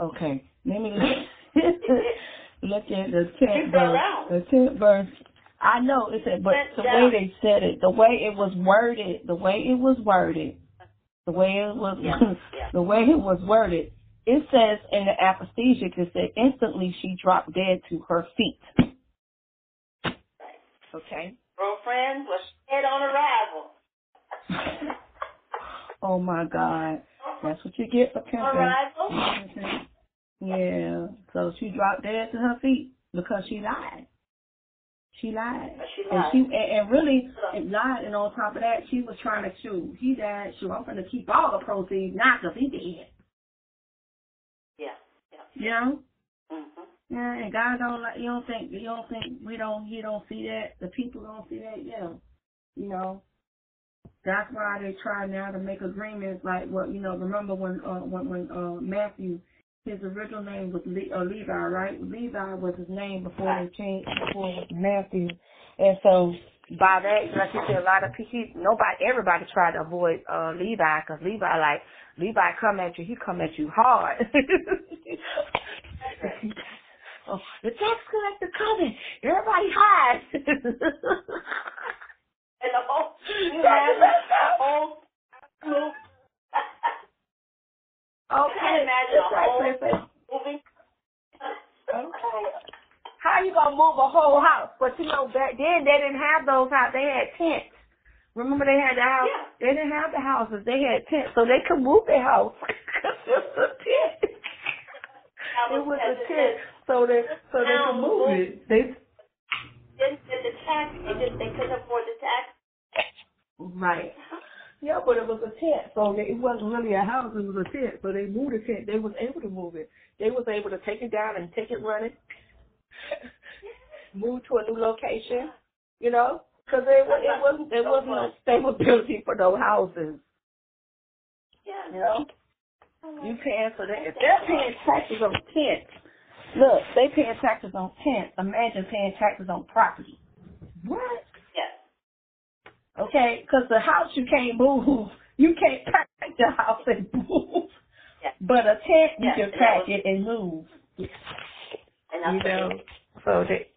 Okay, let me look, look at the tenth verse. The tenth verse. I know it said, but the way they said it, the way it was worded, the way it was worded, the way it was, Yeah, yeah. the way it was worded, it says in the apophthegm, it said instantly she dropped dead to her feet. Okay. Girlfriend was dead on arrival. oh my God, that's what you get for. Arrival? Yeah. So she dropped dead to her feet because she lied. She lied. She lied. And she and, and really and lied, and on top of that, she was trying to shoot. He died. Shoot, I'm gonna keep all the proceeds, not because he dead. Yeah, yeah. You know? Mhm. Yeah, and God don't like. You don't think. You don't think we don't. He don't see that. The people don't see that. Yeah. You know. That's why they try now to make agreements like what you know. Remember when uh, when when uh, Matthew, his original name was Le- uh, Levi, right? Levi was his name before they changed before it was Matthew, and so by that, like you said, a lot of people, nobody, everybody tried to avoid uh, Levi because Levi like Levi come at you, he come at you hard. oh, the tax collector coming, everybody hide. And the whole, you That's imagine messed the whole Okay. imagine a whole movie. Okay. How you gonna move a whole house? But you know, back then they didn't have those houses. They had tents. Remember they had the house. Yeah. They didn't have the houses. They had tents, so they could move their house. it was a tent. It was a tent, so they so they could move it. They Didn't get the tax. They just they couldn't afford the tax. right. Yeah, but it was a tent, so they, it wasn't really a house. It was a tent, so they moved the tent. They was able to move it. They was able to take it down and take it running, move to a new location. You know, because it, it wasn't there wasn't no stability for those houses. Yeah. You know, you paying for that. If they're paying taxes on tents, look, they paying taxes on tents. Imagine paying taxes on property. What? Yes. Okay, because the house you can't move. You can't pack the house and move. Yeah. But a tent you Yeah, can and pack was- it and move. And You know, so they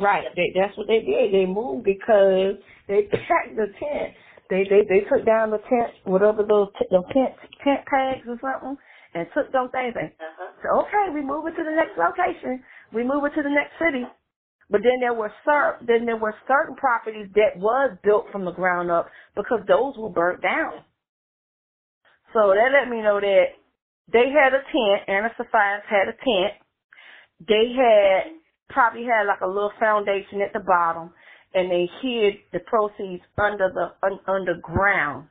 right. They, that's what they did. They moved because they packed the tent. They they they took down the tent, whatever those t- the tent tent pegs or something, and took those things and uh-huh. so okay, we move it to the next location. We move it to the next city. But then there were cer- then there were certain properties that was built from the ground up because those were burnt down. So that let me know that they had a tent, Anna Sophia's had a tent. They had probably had like a little foundation at the bottom and they hid the proceeds under the un, underground.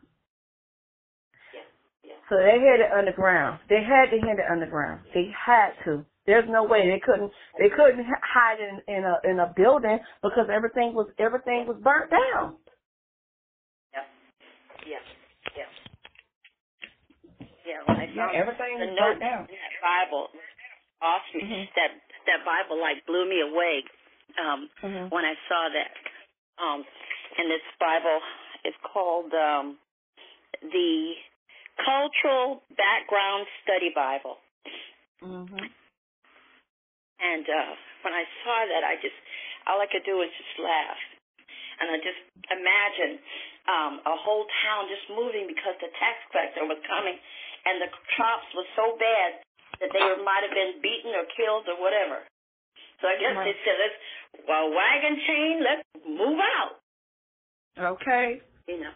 Yeah. So they had it underground. They had to hid it underground. They had to. There's no way they couldn't. They couldn't hide in, in a in a building because everything was everything was burnt down. Yeah. Yeah. Yeah. Yeah. When I Yeah, everything the was note burnt down. that Bible, awesome. Mhm. That that Bible like blew me away um, Mhm. when I saw that. Um, and this Bible is called um, the Cultural Background Study Bible. Mhm. And uh, when I saw that, I just all I could do was just laugh, and I just imagine um, a whole town just moving because the tax collector was coming, and the crops was so bad that they might have been beaten or killed or whatever. So I guess they said, "Let's well, wagon chain, let's move out." Okay. You know.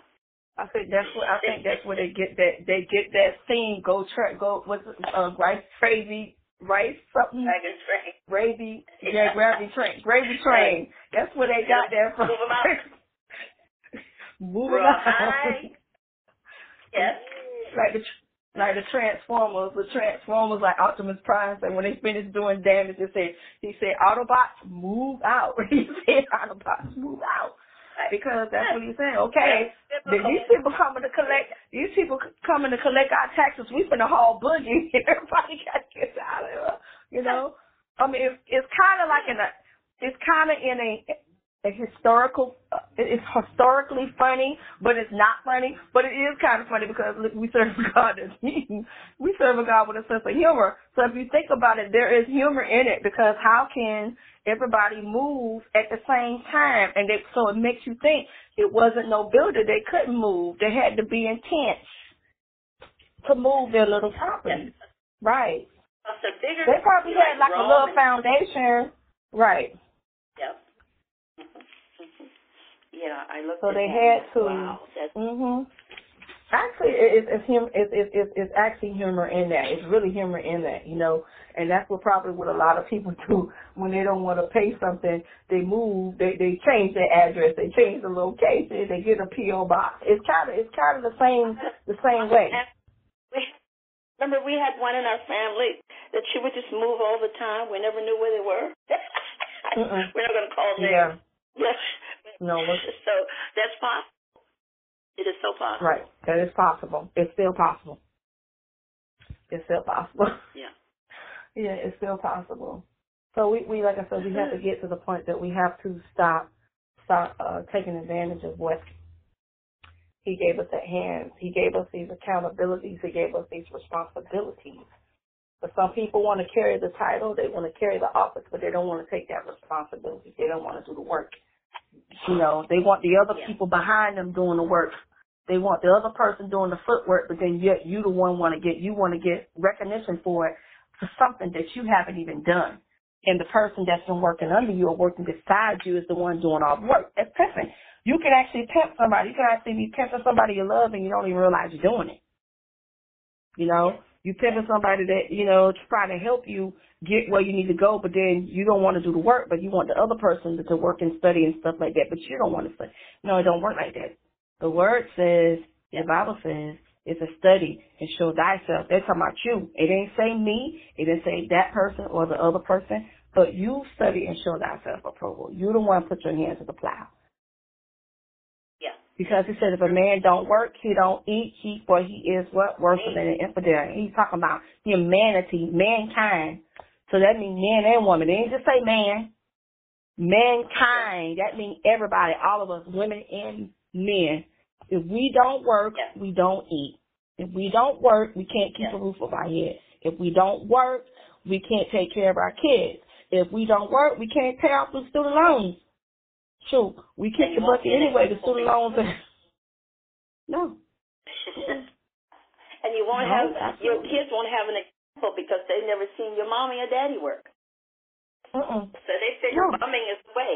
I think that's what I think that's where they get that they get that theme. Go track. Go what's? Uh, rice crazy rice something. Mm-hmm. Wagon train. Gravy, yeah, gravy train, gravy train. That's where they got that from. Move 'em out. Move out. Yes. like the like the Transformers, the Transformers like Optimus Prime said when they finished doing damage, they said he said Autobots move out. He said Autobots move out because that's what he's saying. Okay, these people coming to collect these people coming to collect our taxes. We finna haul boogie. And everybody got to get out of here. You know, I mean, it's, it's kind of like in a, it's kind of in a, a historical, it's historically funny, but it's not funny. But it is kind of funny because look, we serve a God that's we serve a God with a sense of humor. So if you think about it, there is humor in it because how can everybody move at the same time? And they, so it makes you think it wasn't no builder. They couldn't move. They had to be intense to move their little property. Right. bigger, they probably had like a little foundation. Right. Yep. Yeah, I looked. So they had to. Wow. Mhm. Actually, it's it's hum it's it's it's actually humor in that. It's really humor in that, you know. And that's what probably what a lot of people do when they don't want to pay something. They move. They they change their address. They change the location. They get a PO box. It's kind of it's kind of the same the same way. Remember, we had one in our family that she would just move all the time. We never knew where they were. We're not going to call names. Yeah. Yes. No. So that's possible. It is so possible. Right. That is possible. It's still possible. It's still possible. Yeah. yeah, it's still possible. So we, we like I said, we have to get to the point that we have to stop stop uh, taking advantage of what he gave us at hands. He gave us these accountabilities. He gave us these responsibilities. But some people want to carry the title, they want to carry the office, but they don't want to take that responsibility. They don't want to do the work. You know, they want the other people behind them doing the work. They want the other person doing the footwork, but then yet you the one want to get you want to get recognition for it for something that you haven't even done. And the person that's been working under you or working beside you is the one doing all the work. That's pimping. You can actually pimp somebody. You can actually be pimping somebody you love and you don't even realize you're doing it. You know, you pimping somebody that, you know, trying to help you get where you need to go, but then you don't want to do the work, but you want the other person to, to work and study and stuff like that, but you don't want to study. No, it don't work like that. The word says, the Bible says, it's a study and show thyself. They're talking about you. It ain't say me. It didn't say that person or the other person, but you study and show thyself approval. You the one put your hands to the plow. Because he said if a man don't work, he don't eat, he for he is what? Worse than an infidel. He's talking about humanity, mankind. So that means man and woman. They didn't just say man. Mankind. That means everybody, all of us, women and men. If we don't work, yeah. we don't eat. If we don't work, we can't keep yeah. a roof over our head. If we don't work, we can't take care of our kids. If we don't work, we can't pay off the student loans. Shoot, we kick the bucket anyway. The student loans. Are... no. and you won't no, have absolutely. your kids won't have an example because they've never seen your mommy or daddy work. Uh-uh. So they figure No. bumming is the way.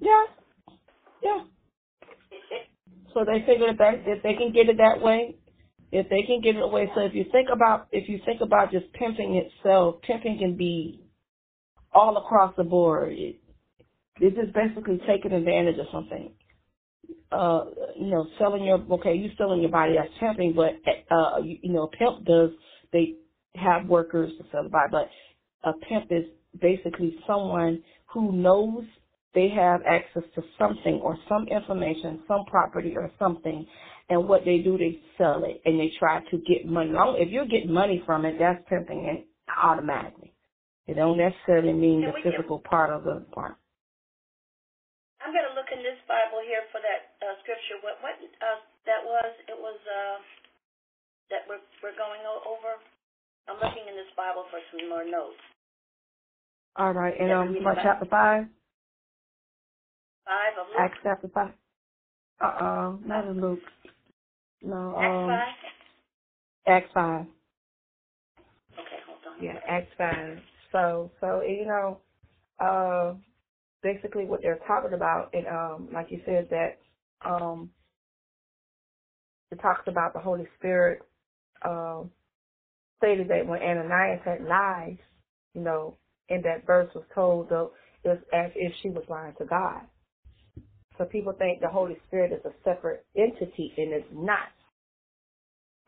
Yeah. Yeah. So they figure that if they can get it that way, if they can get it away. So if you think about if you think about just pimping itself, pimping can be all across the board. It, it's just basically taking advantage of something. Uh, you know, selling your okay, you selling your body that's pimping, but uh, you, you know, a pimp does they have workers to sell the body, but a pimp is basically someone who knows they have access to something or some information, some property or something, and what they do, they sell it and they try to get money. If you're getting money from it, that's pimping it automatically. It don't necessarily mean the physical part of the part. I'm going to look in this Bible here for that uh, scripture. What what uh, that was? It was uh, that we're we're going o- over. I'm looking in this Bible for some more notes. All right, and um, my chapter five, Five of Luke. Acts chapter five. Uh uh not in Luke. No, Acts um, five. Acts five. Okay, hold on. Yeah, Acts five. So, so you know, uh, basically what they're talking about, and um, like you said, that um, it talks about the Holy Spirit. Um, stated that when Ananias had lied, you know, in that verse was told though, it's as if she was lying to God. So people think the Holy Spirit is a separate entity, and it's not.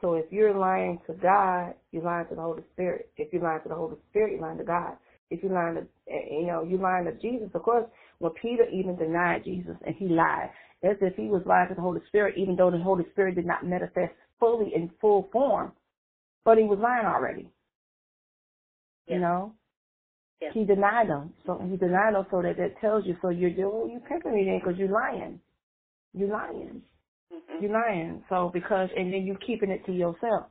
So if you're lying to God, you're lying to the Holy Spirit. If you're lying to the Holy Spirit, you're lying to God. If you're lying to, you know, you're lying to Jesus. Of course, when Peter even denied Jesus and he lied, as if he was lying to the Holy Spirit, even though the Holy Spirit did not manifest fully in full form, but he was lying already. You know. Yeah. He denied them. So he denied them so that that tells you. So you're well, you pimping me then because you're lying. You're lying. Mm-hmm. You're lying. So because and then you're keeping it to yourself.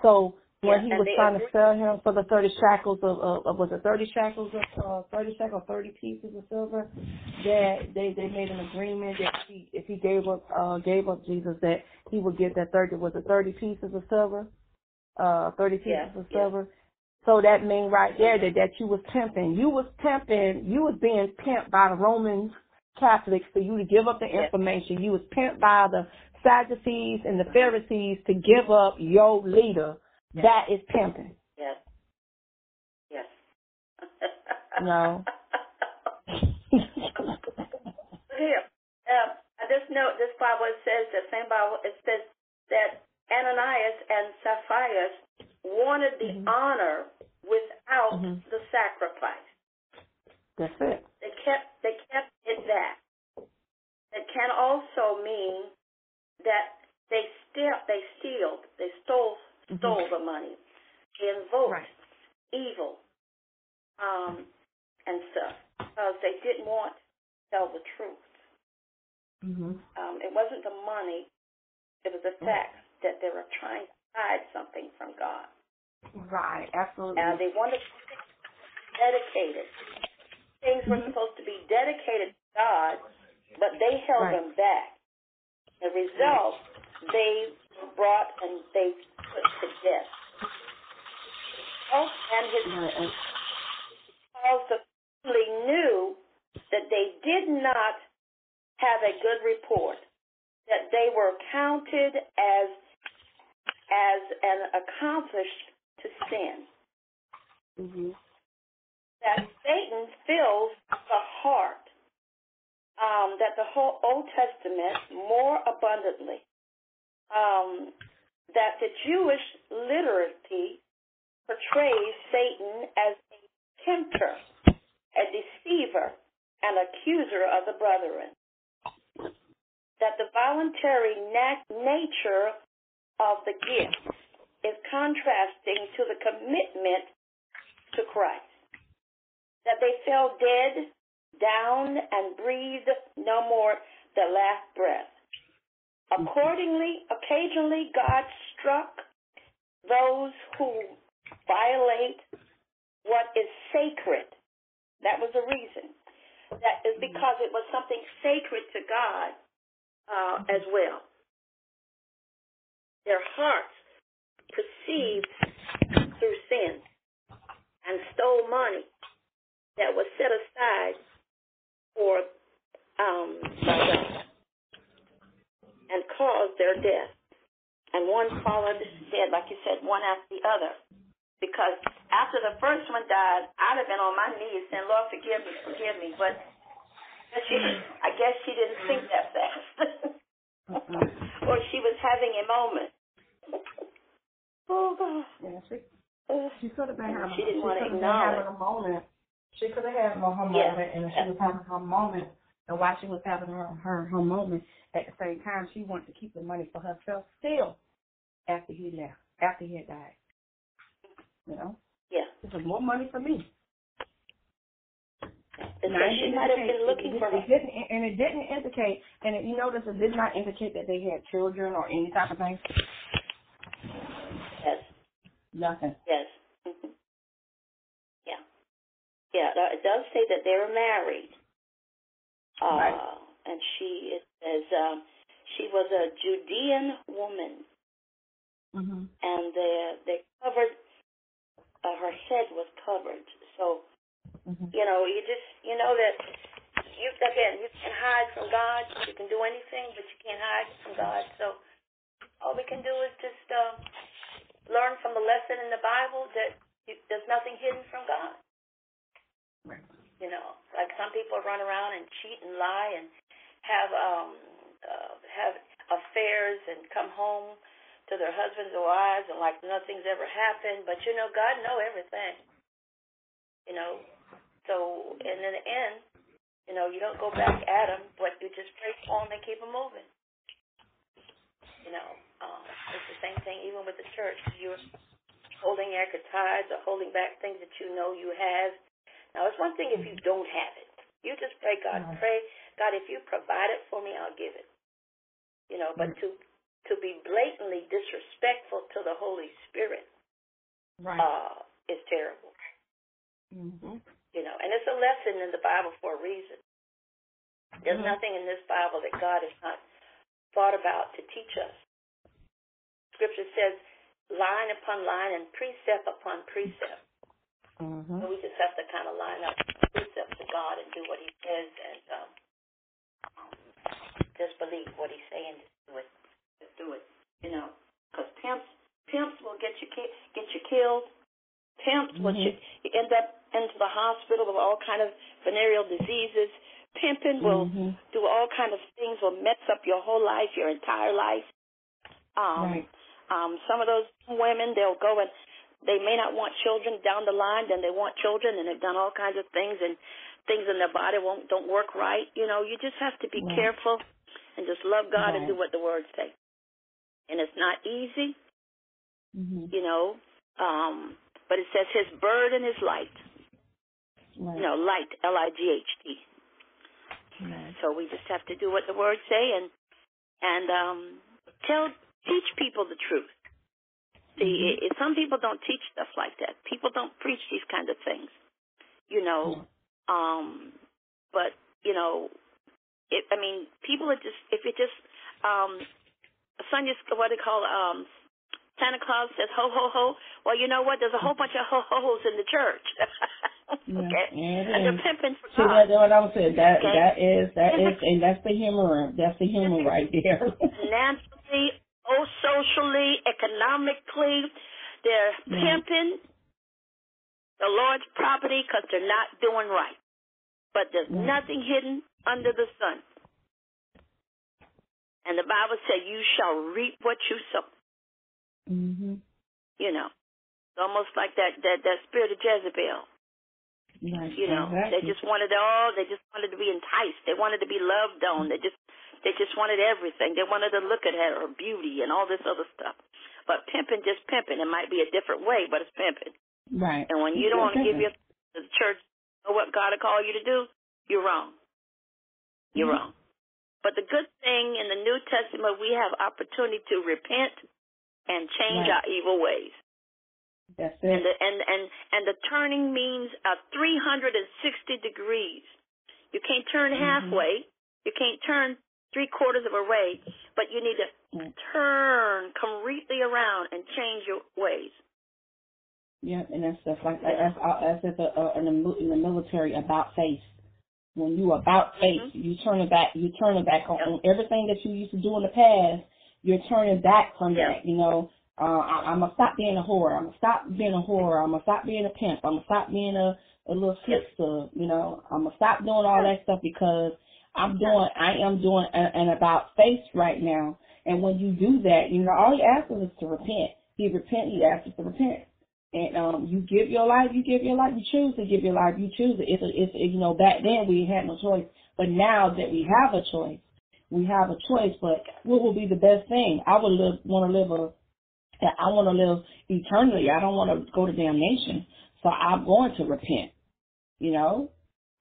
So when he and was they trying agree- to sell him for the thirty shekels of, of, of was it thirty shekels of uh, thirty shekels, thirty pieces of silver, that they they made an agreement that he if he gave up uh gave up Jesus that he would get that thirty was it thirty pieces of silver, uh thirty pieces Yeah, of yeah. silver. So that mean right there that that you was pimping, you was pimping, you was being pimped by the Roman Catholics for you to give up the information. You was pimped by the Sadducees and the Pharisees to give up your leader. That is pimping. Yes. Yes. No. Here, um, this note, this Bible says the same Bible. It says that Ananias and Sapphira wanted the Mhm. honor without Mhm. the sacrifice. That's it. They kept they kept it that. It can also mean that they still they steal they stole. Stole the money. Invoked Right. evil um, and stuff because they didn't want to tell the truth. Mhm. Um, it wasn't the money; it was the fact that they were trying to hide something from God. Right. Absolutely. And they wanted to be dedicated. Things were Mhm. supposed to be dedicated to God, but they held Right. them back. The result, they brought and they put to death. Oh, and his Right. and- because the family knew that they did not have a good report, that they were counted as as an accomplished to sin. Mhm. That Satan fills the heart. Um, that the whole Old Testament more abundantly. Um, that the Jewish literacy portrays Satan as a tempter, a deceiver, an accuser of the brethren. That the voluntary nat- nature of the gift is contrasting to the commitment to Christ. That they fell dead, down, and breathed no more the last breath. Accordingly, occasionally God struck those who violate what is sacred. That was the reason. That is because it was something sacred to God uh, as well. Their hearts perceived through sin and stole money that was set aside for um, and caused their death. And one followed dead, like you said, one after the other. Because after the first one died, I'd have been on my knees saying, Lord, forgive me, forgive me. But she, I guess she didn't think that fast. Or she was having a moment. Oh, God. Yeah. She she could have been having. she didn't wanna have acknowledge. having a moment. She could have had her moment, and she was having her moment. And while she was having her her her moment, at the same time, she wanted to keep the money for herself still. After he left, after he had died, you know, yeah. this is more money for me. And Now, she might have been looking it, for it, and it didn't indicate, and it, you notice it did not indicate that they had children or any type of thing. Yes. Nothing. Yes. hmm Yeah. Yeah. It does say that they were married. Uh, Right. And she, it says, um, she was a Judean woman, Mhm. and they they covered. Uh, her head was covered, so Mhm. you know you just you know that you again you can hide from God. You can do anything, but you can't hide from God. So all we can do is just um, learn from the lesson in the Bible that you, there's nothing hidden from God. Right. You know, like some people run around and cheat and lie and have um uh, have affairs and come home to their husbands or wives and like nothing's ever happened. But you know, God know everything. You know, so and in the end, you know, you don't go back at them, but you just pray for them and keep them moving. You know, um, it's the same thing even with the church. You're holding back your tithes or holding back things that you know you have. Now, it's one thing if you don't have it. You just pray, God, pray, God, if you provide it for me, I'll give it. You know, but to to be blatantly disrespectful to the Holy Spirit Right. uh, is terrible. mm-hmm. You know, and it's a lesson in the Bible for a reason. There's Mhm. nothing in this Bible that God has not thought about to teach us. Scripture says line upon line and precept upon precept. Mm-hmm. So we just have to kind of line up precepts of God and do what He says and um, just believe what He's saying. Just do it. Just do it. You know, because pimps pimps will get you ki- get you killed. Pimps will Mhm. you, you end up into the hospital with all kind of venereal diseases. Pimping will Mm-hmm. do all kind of things. Will mess up your whole life, your entire life. Um, Right. um, some of those women, they'll go and they may not want children down the line, then they want children, and they've done all kinds of things, and things in their body won't don't work right. You know, you just have to be Right. careful and just love God and do what the words say. And it's not easy, Mm-hmm. you know, um, but it says His burden is light. Right. You know, light, L I G H T. Right. So we just have to do what the words say and and um, tell teach people the truth. See, Mhm. i some people don't teach stuff like that. People don't preach these kind of things, you know. Um, but you know, it, I mean, people are just if it just um, Sunday what they call um, Santa Claus says ho ho ho. Well, you know what? There's a whole bunch of ho ho hos in the church. Okay, yeah, and they're pimping for See, God. that's what I was saying. That Okay. that is that is and that's the humor. That's the humor right there. financially, oh, socially, economically. They're Yeah. pimping the Lord's property because they're not doing right. But there's Yeah. nothing hidden under the sun. And the Bible said, "You shall reap what you sow." mhm. You know, it's almost like that that that spirit of Jezebel. Right. You know, exactly. they just wanted all. They just wanted to be enticed. They wanted to be loved on. They just they just wanted everything. They wanted to look at her, her beauty, and all this other stuff. But pimping, just pimping. It might be a different way, but it's pimping. right. And when you don't want to give your to the church what God will call you to do, you're wrong. You're Mhm. wrong. But the good thing in the New Testament, we have opportunity to repent and change Right. our evil ways. That's And the and and and the turning means a 360 degrees. You can't turn Mhm. halfway. You can't turn three quarters of a way, but you need to turn completely around and change your ways. Yeah, and that's stuff like that. That's all- that's the uh, in the in the military about face. When you about face, Mhm. you turn it back. You turn it back on, Yep. on everything that you used to do in the past. You're turning back from Yep. that. You know, uh, I, I'm gonna stop being a whore. I'm gonna stop being a whore. I'm gonna stop being a pimp. I'm gonna stop being a a little Yep. You know, I'm gonna stop doing all that stuff because I'm doing. I am doing an, an about face right now. And when you do that, you know, all he asks us is to repent. He repent. He asks us to repent and um you give your life, you give your life, you choose to give your life, you choose it. It's a, it's a, you know back then we had no choice, but now that we have a choice, we have a choice. But what will be the best thing? I would live, want to live a, I want to live eternally. I don't want to go to damnation, so I'm going to repent. You know,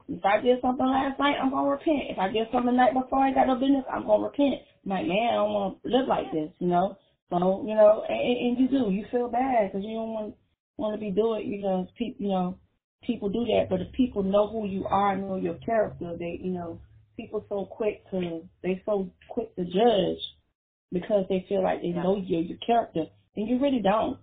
if I did something last night, I'm gonna repent. If I did something the night before I got no business, I'm gonna repent. I'm like, man, I don't want to live like this. You know, so you know, and, and you do, you feel bad because you don't want want to be doing, you know, people, you know, people do that. But if people know who you are, know your character, they, you know, people so quick to, they so quick to judge because they feel like they know your your character, and you really don't.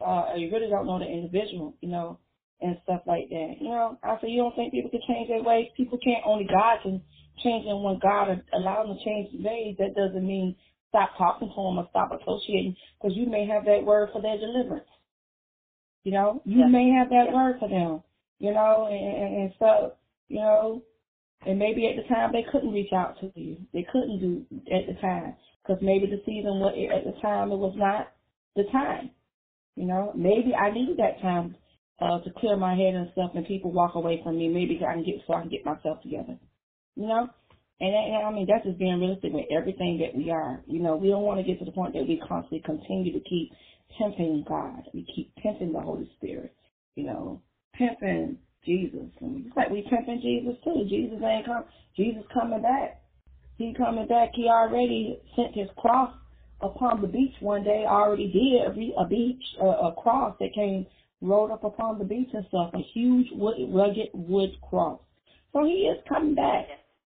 Uh, you really don't know the individual, you know, and stuff like that. You know, I say you don't think people can change their ways. People can't. Only God can change them when God allows them to change their ways. That doesn't mean stop talking to them or stop associating, because you may have that word for their deliverance. You know, you Yeah. may have that Yeah. word for them. You know, and, and, and so you know, and maybe at the time they couldn't reach out to you. They couldn't do at the time because maybe the season was at the time it was not the time. You know, maybe I needed that time uh, to clear my head and stuff, and people walk away from me. Maybe I can get so I can get myself together. You know, and, and I mean that's just being realistic with everything that we are. You know, we don't want to get to the point that we constantly continue to keep pimping God. We keep pimping the Holy Spirit. You know, pimping Jesus. And it's like we pimping Jesus too. Jesus ain't come. Jesus coming back. He coming back. He already sent his cross upon the beach one day. Already did a, a beach, a, a cross that came rolled up upon the beach and stuff. A huge wood, rugged wood cross. So he is coming back.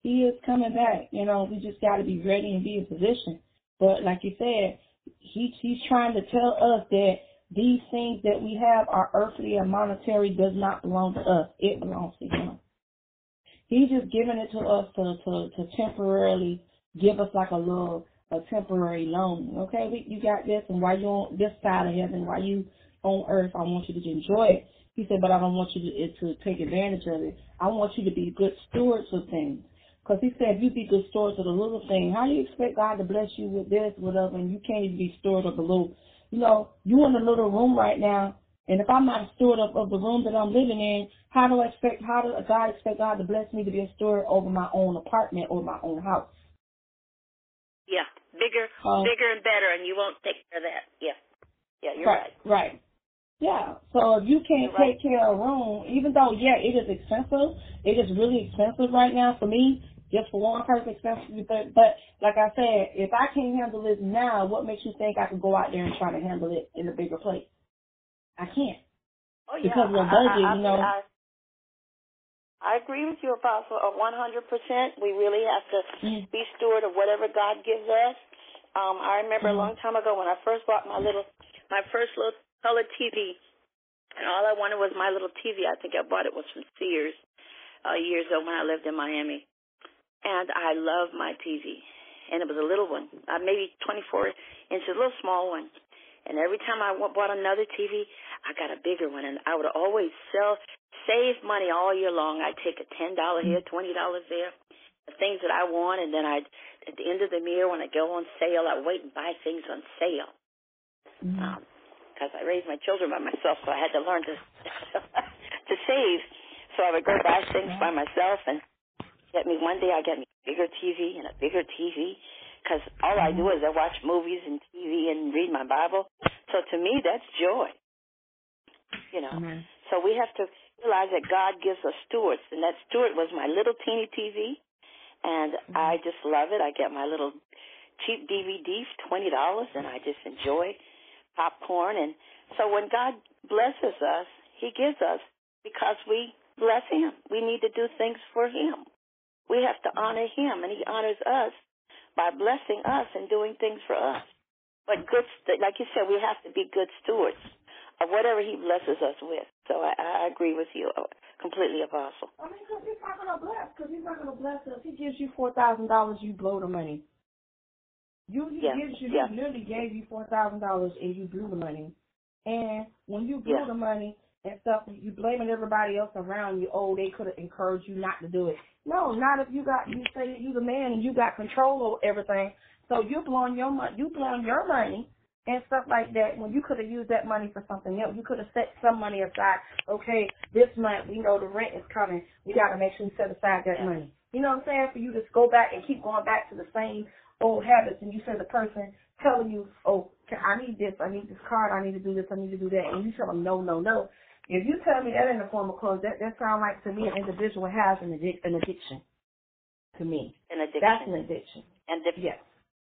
He is coming back. You know, we just got to be ready and be in position. But like you said, he he's trying to tell us that these things that we have are earthly and monetary does not belong to us. It belongs to him. He's just giving it to us to, to, to temporarily give us like a little, a temporary loan. Okay, we, you got this and while you're on this side of heaven, while you on earth, I want you to enjoy it. He said, but I don't want you to, to take advantage of it. I want you to be good stewards of things. Because he said, if you be good stewards of the little thing, how do you expect God to bless you with this, whatever, and you can't even be steward of the little you know, you in a little room right now, and if I'm not a steward of, of the room that I'm living in, how do I expect, how does God expect God to bless me to be a steward over my own apartment or my own house? Yeah, bigger, um, bigger and better, and you won't take care of that. Yeah, yeah, you're right. Right. right. Yeah. So if you can't you're take care of a room, even though yeah, it is expensive, it is really expensive right now for me just for one person, especially. But, but like I said, if I can't handle it now, what makes you think I can go out there and try to handle it in a bigger place? I can't. Oh yeah, because of the budget, I, I, you know. I, I agree with you, Apostle, one hundred percent. We really have to mm. be steward of whatever God gives us. Um, I remember mm. a long time ago when I first bought my little, my first little color TV, and all I wanted was my little TV. I think I bought it was from Sears uh, years ago when I lived in Miami and I love my TV. And it was a little one, uh, maybe 24 inches, a little small one. And every time I bought another TV, I got a bigger one, and I would always sell, save money all year long. I'd take a ten dollar here, twenty dollars there, the things that I want, and then I'd at the end of the year when I go on sale, I'd wait and buy things on sale. Mm-hmm. Um, because I raised my children by myself, so I had to learn to to save. So I would go buy things by myself, and get me one day I get me a bigger TV and a bigger TV because all I do is I watch movies and TV and read my Bible. So to me, that's joy. You know. Mm-hmm. So we have to realize that God gives us stewards, and that steward was my little teeny TV, and mm-hmm. I just love it. I get my little cheap DVD for twenty dollars, and I just enjoy popcorn. And so when God blesses us, He gives us because we bless Him. We need to do things for Him. We have to honor him, and he honors us by blessing us and doing things for us. But good, like you said, we have to be good stewards of whatever he blesses us with. So I, I agree with you uh, completely, Apostle. I mean, because he's not going to bless. Because he's not going to bless us. He gives you four thousand dollars, you blow the money. You he yeah. gives you, yeah. he literally gave you four thousand dollars, and you blew the money. And when you blew yeah. the money and stuff, you blaming everybody else around you. Oh, they could have encouraged you not to do it. No, not if you got you say you the man and you got control over everything. So you're blowing your money, you blowing your money and stuff like that when you could have used that money for something else. You could have set some money aside. Okay, this month we know the rent is coming. We got to make sure we set aside that money. You know what I'm saying? For you to go back and keep going back to the same old habits, and you say the person telling you, oh, I need this, I need this card, I need to do this, I need to do that, and you tell them no, no, no. If you tell me that in the form of clothes, that that sounds like to me an individual has an, addic- an addiction. To me, an addiction. That's an addiction. And di- yes.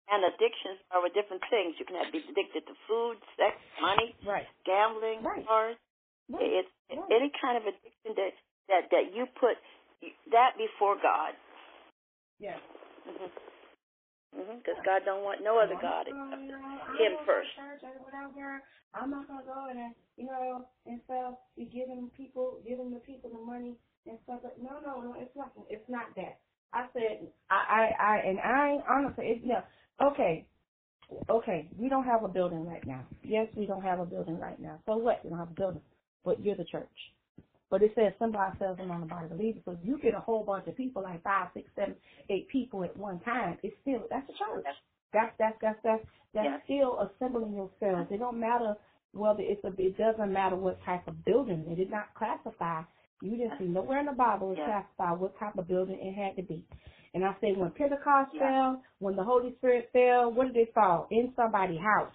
And addictions are with different things. You can have, be addicted to food, sex, money, right. gambling, right. cars. Right. It's right. any kind of addiction that that that you put that before God. Yes. Mm-hmm. Because mm-hmm, God don't want no other God except Him first. I'm not gonna go and you know and stuff. Be giving people, giving the people the money and stuff. Like, no, no, no. It's not. It's not that. I said, I, I, I, and I honestly, it's yeah. Okay, okay. We don't have a building right now. Yes, we don't have a building right now. So what? We don't have a building, but you're the church. But it says somebody sells them on the body believers. So you get a whole bunch of people, like five, six, seven, eight people at one time. It's still that's a church. That's that's that's that's that's yeah. still assembling yourselves. It don't matter whether it's a. It doesn't matter what type of building. It did not classify. You didn't see nowhere in the Bible it yeah. classify what type of building it had to be. And I say when Pentecost yeah. fell, when the Holy Spirit fell, what did it fall? In somebody's house.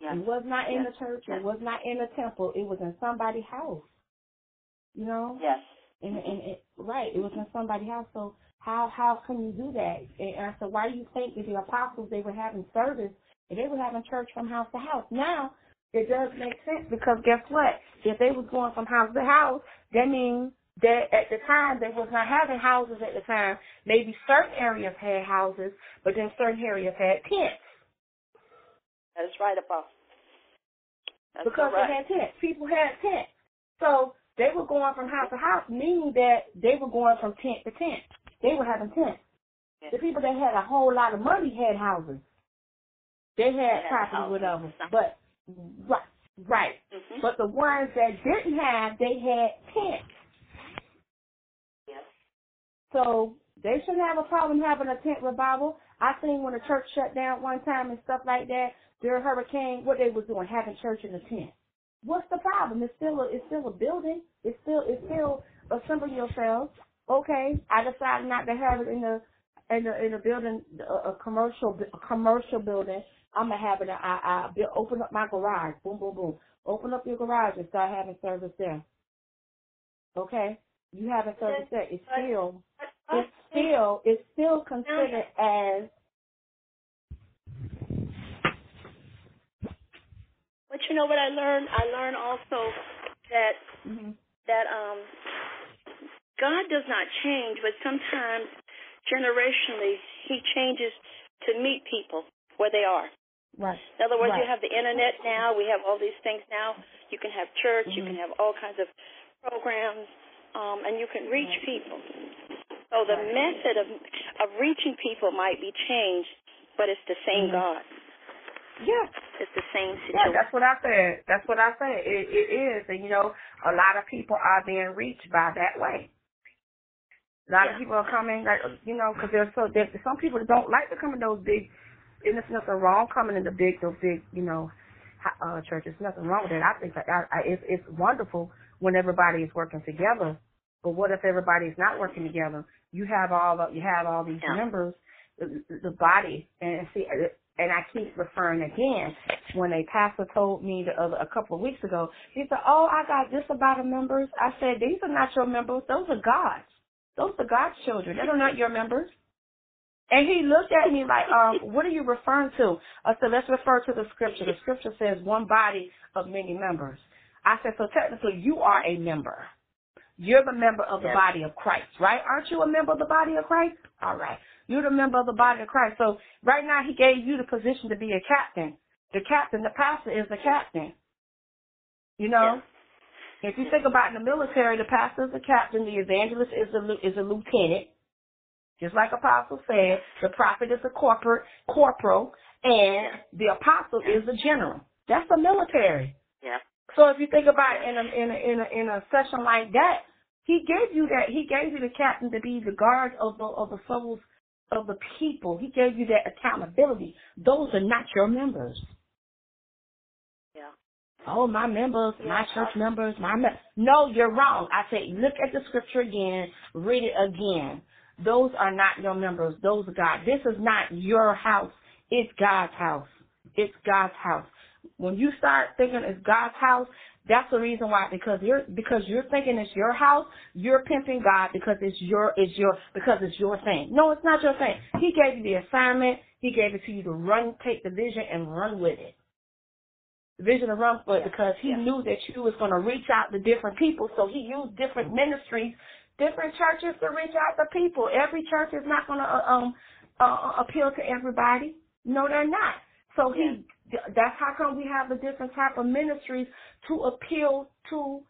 Yeah. It was not in the church. It was not in the temple. It was in somebody's house. You know. Yes. And mm-hmm. and it, right, it was in somebody's house. So how how can you do that? And I said, why do you think that the apostles they were having service and they were having church from house to house? Now it does make sense because guess what? If they was going from house to house, that means that at the time they was not having houses at the time. Maybe certain areas had houses, but then certain areas had tents. That's right, Apostle. That's because right. they had tents. People had tents. So they were going from house to house, meaning that they were going from tent to tent. They were having tents. Yeah. The people that had a whole lot of money had houses. They had, they had property, whatever. But right, right. Mm-hmm. But the ones that didn't have, they had tents. Yes. So they shouldn't have a problem having a tent revival. I seen when the church shut down one time and stuff like that during hurricane, what they was doing, having church in a tent. What's the problem? It's still a, it's still a building. It's still it's still assemble yourselves. Okay, I decided not to have it in the in the in a building a, a commercial a commercial building. I'm gonna have it. I I open up my garage. Boom boom boom. Open up your garage and start having service there. Okay, you having service there. It's still it's still it's still considered as But you know what I learned? I learned also that mm-hmm. that um God does not change, but sometimes generationally He changes to meet people where they are. Right. In other words, right. you have the internet now. We have all these things now. You can have church. Mm-hmm. You can have all kinds of programs, um, and you can reach right. people. So the right. method of of reaching people might be changed, but it's the same mm-hmm. God. Yeah. It's the same situation. Yeah, that's what I said. That's what I said. It, it is. And, you know, a lot of people are being reached by that way. A lot yeah. of people are coming, like, you know, because there's so, there's some people don't like to come in those big, and there's nothing wrong coming in the big, those big, you know, uh, churches. Nothing wrong with that. I think that I, I, it's, it's wonderful when everybody is working together. But what if everybody's not working together? You have all the, you have all these yeah. members, the, the body, and see, and I keep referring again, when a pastor told me the other, a couple of weeks ago, he said, oh, I got this about the members. I said, these are not your members. Those are God's. Those are God's children. They are not your members. And he looked at me like, um, what are you referring to? I said, let's refer to the scripture. The scripture says one body of many members. I said, so technically you are a member. You're the member of the body of Christ, right? Aren't you a member of the body of Christ? All right. You're the member of the body of Christ. So right now he gave you the position to be a captain. The captain, the pastor is the captain. You know? If you think about in the military, the pastor is the captain, the evangelist is a, is a lieutenant. Just like Apostle said, the prophet is a corporate corporal, and the apostle is a general. That's the military. Yeah. So if you think about in a in a in a in a session like that, he gave you that he gave you the captain to be the guard of the of the souls of the people. He gave you that accountability. Those are not your members. Yeah. Oh, my members, yeah. my church members, my me- no, you're wrong. I say, look at the scripture again, read it again. Those are not your members. Those are God. This is not your house. It's God's house. It's God's house. When you start thinking it's God's house, that's the reason why because you're because you're thinking it's your house, you're pimping God because it's your it's your because it's your thing. No, it's not your thing. He gave you the assignment. He gave it to you to run, take the vision and run with it. The vision to run with it because he yeah. knew that you was going to reach out to different people. So he used different ministries, different churches to reach out to people. Every church is not going to uh, um uh, appeal to everybody. No, they're not. So he that's how come we have the different type of ministries to appeal to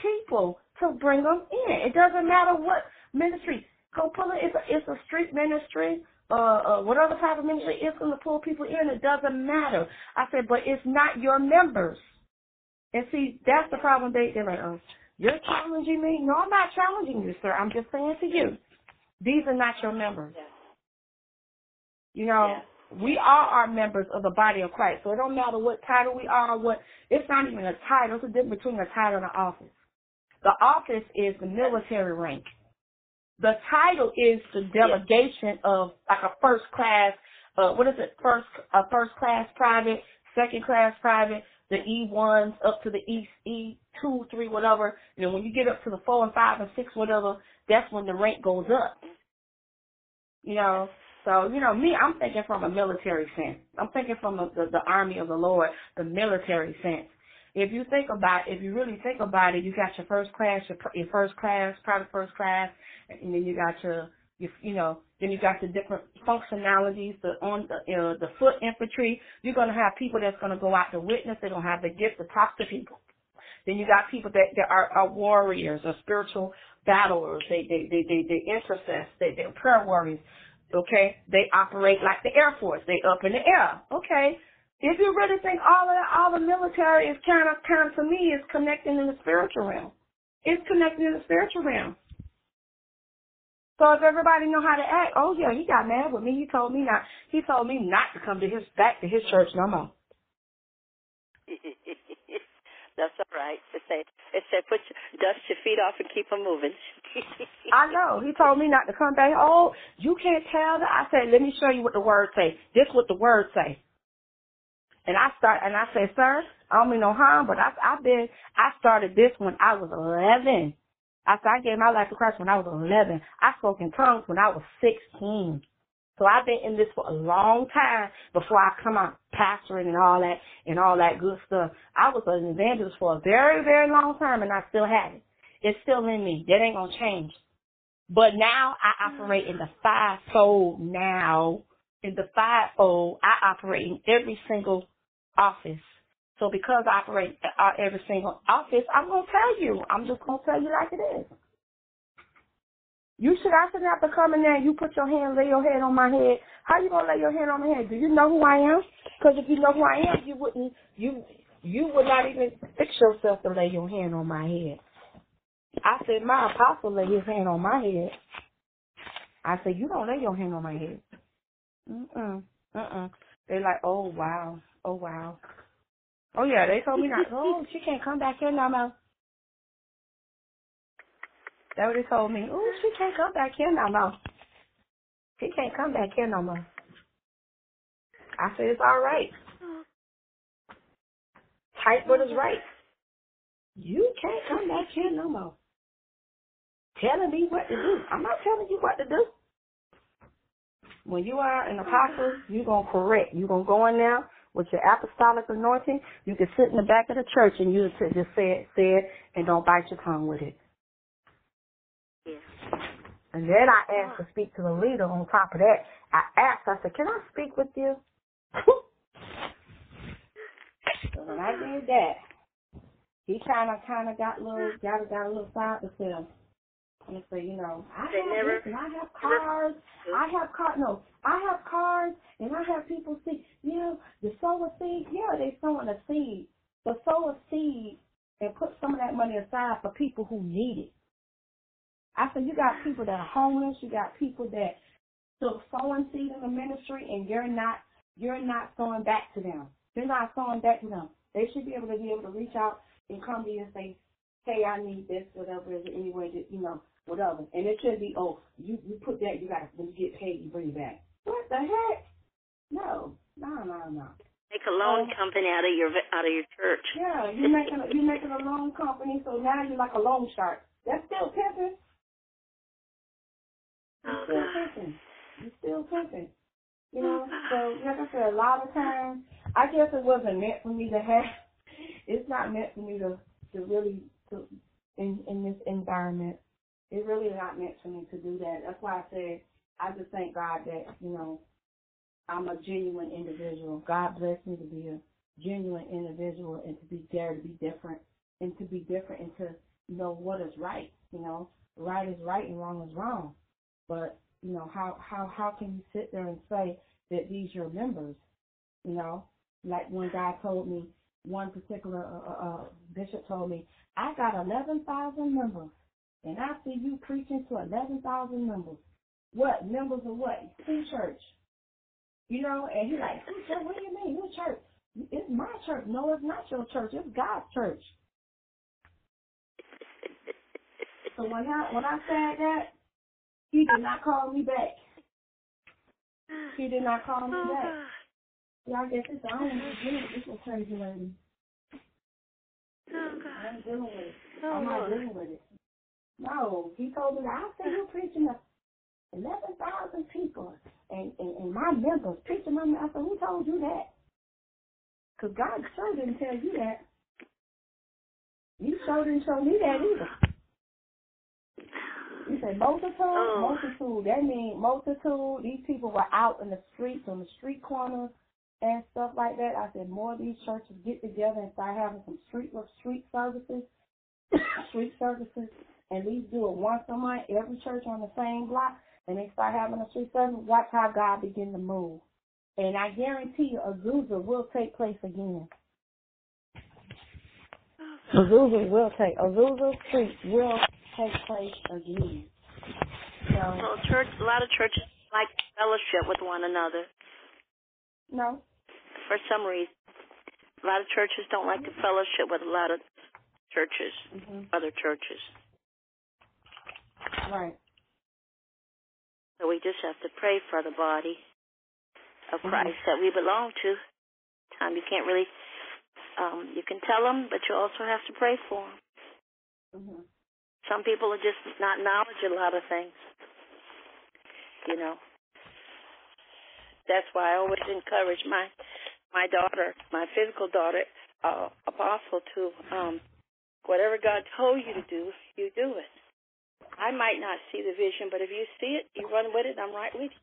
people to bring them in. It doesn't matter what ministry. Go pull it. It's a, it's a street ministry. Uh, uh, what other type of ministry is going to pull people in? It doesn't matter. I said, but it's not your members. And see, that's the problem. They they're like, oh, you're challenging me. No, I'm not challenging you, sir. I'm just saying to you, these are not your members. Yeah. You know. Yeah we are our members of the body of Christ. So it don't matter what title we are, what it's not even a title. It's a difference between a title and an office. The office is the military rank. The title is the delegation of like a first class, uh, what is it? First, a first class private, second class private, the E1s up to the E, E2, 3, whatever. And then when you get up to the 4 and 5 and 6, whatever, that's when the rank goes up. You know, so, you know, me, I'm thinking from a military sense. I'm thinking from a, the, the army of the Lord, the military sense. If you think about, if you really think about it, you got your first class, your, your first class, private first class, and then you got your, your, you know, then you got the different functionalities, the on the uh, the foot infantry. You're gonna have people that's gonna go out to witness. They're gonna have the gift to talk to people. Then you got people that, that are, are warriors or spiritual battlers. They they they they, they intercess. They they're prayer warriors. Okay, they operate like the Air Force. They up in the air. Okay, if you really think all of all the military is kind of kind of to me is connecting in the spiritual realm, it's connecting in the spiritual realm. So if everybody know how to act, oh yeah, he got mad with me. He told me not. He told me not to come to his back to his church no more. That's all right. It say it said put your, dust your feet off and keep them moving. I know. He told me not to come back. Oh, you can't tell that. I said, let me show you what the word say. This what the word say. And I start and I say, sir, I don't mean no harm, but I I've been I started this when I was eleven. I said I gave my life to Christ when I was eleven. I spoke in tongues when I was sixteen. So I've been in this for a long time before I come out pastoring and all that and all that good stuff. I was an evangelist for a very, very long time and I still have it. It's still in me. That ain't gonna change. But now I operate in the fivefold now. In the fivefold, I operate in every single office. So because I operate at uh, every single office, I'm gonna tell you. I'm just gonna tell you like it is. You should I shouldn't have to come in there and you put your hand, lay your head on my head. How you gonna lay your hand on my head? Do you know who I am? Because if you know who I am, you wouldn't you you would not even fix yourself to lay your hand on my head. I said my apostle lay his hand on my head. I said you don't lay your hand on my head. Mm mm. Uh uh. They're like, oh wow, oh wow. Oh yeah, they told me not. Oh, she can't come back here no more. That what they told me. Oh, she can't come back here no more. She can't come back here no more. I said it's all right. Type what is right. You can't come back here no more. Telling me what to do. I'm not telling you what to do. When you are an apostle, you're going to correct. You're going to go in there with your apostolic anointing. You can sit in the back of the church and you just say it, say it, and don't bite your tongue with it. And then I asked to speak to the leader on top of that. I asked, I said, can I speak with you? so when I did that, he kind of kind of got a little, got, got a little side to him. And said, you know, I They have never- this and I have cars. Mm-hmm. I have car. No, I have cars, and I have people see. You know, the sow a seed. Yeah, they sowing a seed, but sow a seed and put some of that money aside for people who need it. I said, you got people that are homeless. You got people that took sowing seed in the ministry, and you're not you're not sowing back to them. You're not sowing back to them. They should be able to be able to reach out and come to you and say, hey, I need this, whatever, is there any way that, you know, whatever. And it should be, oh, you, you put that, you got when you get paid, you bring it back. What the heck? No, no, no, no. Make a loan Um, company out of your out of your church. Yeah, you're making a, you're making a loan company, so now you're like a loan shark. That's still pimping. Um, You're still pimping. You're still pimping. You know, so like I said, a lot of times, I guess it wasn't meant for me to have. It's not meant for me to to really to in in this environment. It's really not meant for me to do that. That's why I said I just thank God that you know I'm a genuine individual. God blessed me to be a genuine individual and to be there to be different and to be different and to know what is right. You know, right is right and wrong is wrong. But you know, how how how can you sit there and say that these are members? You know, like one guy told me, one particular uh, uh, uh, bishop told me, I got eleven thousand members, and I see you preaching to eleven thousand members. What members of what? Who church? You know, and he like, who church? What do you mean? Who church? It's my church. No, it's not your church. It's God's church. So when I when I said that, he did not call me back. He did not call me back. Y'all guess it's I don't know dealing with this crazy lady. Oh. I'm dealing with it. Oh I'm not dealing with it. No, he told me that I said you're preaching to eleven thousand people and, and and my members preaching on me. I said, who told you that? Because God sure didn't tell you that. You sure didn't show me that either. You said multitude, Oh. multitude. That means multitude. These people were out in the streets, on the street corners and stuff like that. I said more of these churches get together and start having some street street services, street services, and these do it once a month. Every church on the same block, and they start having a street service. Watch how God begin to move. And I guarantee you, Azusa will take place again. Oh, Azusa will take Azusa Street will take place again. So Well, church. A lot of churches like fellowship with one another no, for some reason. A lot of churches don't like to fellowship with a lot of churches, hmm other churches. right. So we just have to pray for the body of Mhm. Christ that we belong to. Time you can't really, um, you can tell them, but you also have to pray for them. hmm Some people are just not knowledge a lot of things. You know. That's why I always encourage my my daughter, my physical daughter, uh, apostle, to um, whatever God told you to do, you do it. I might not see the vision, but if you see it, you run with it. I'm right with you.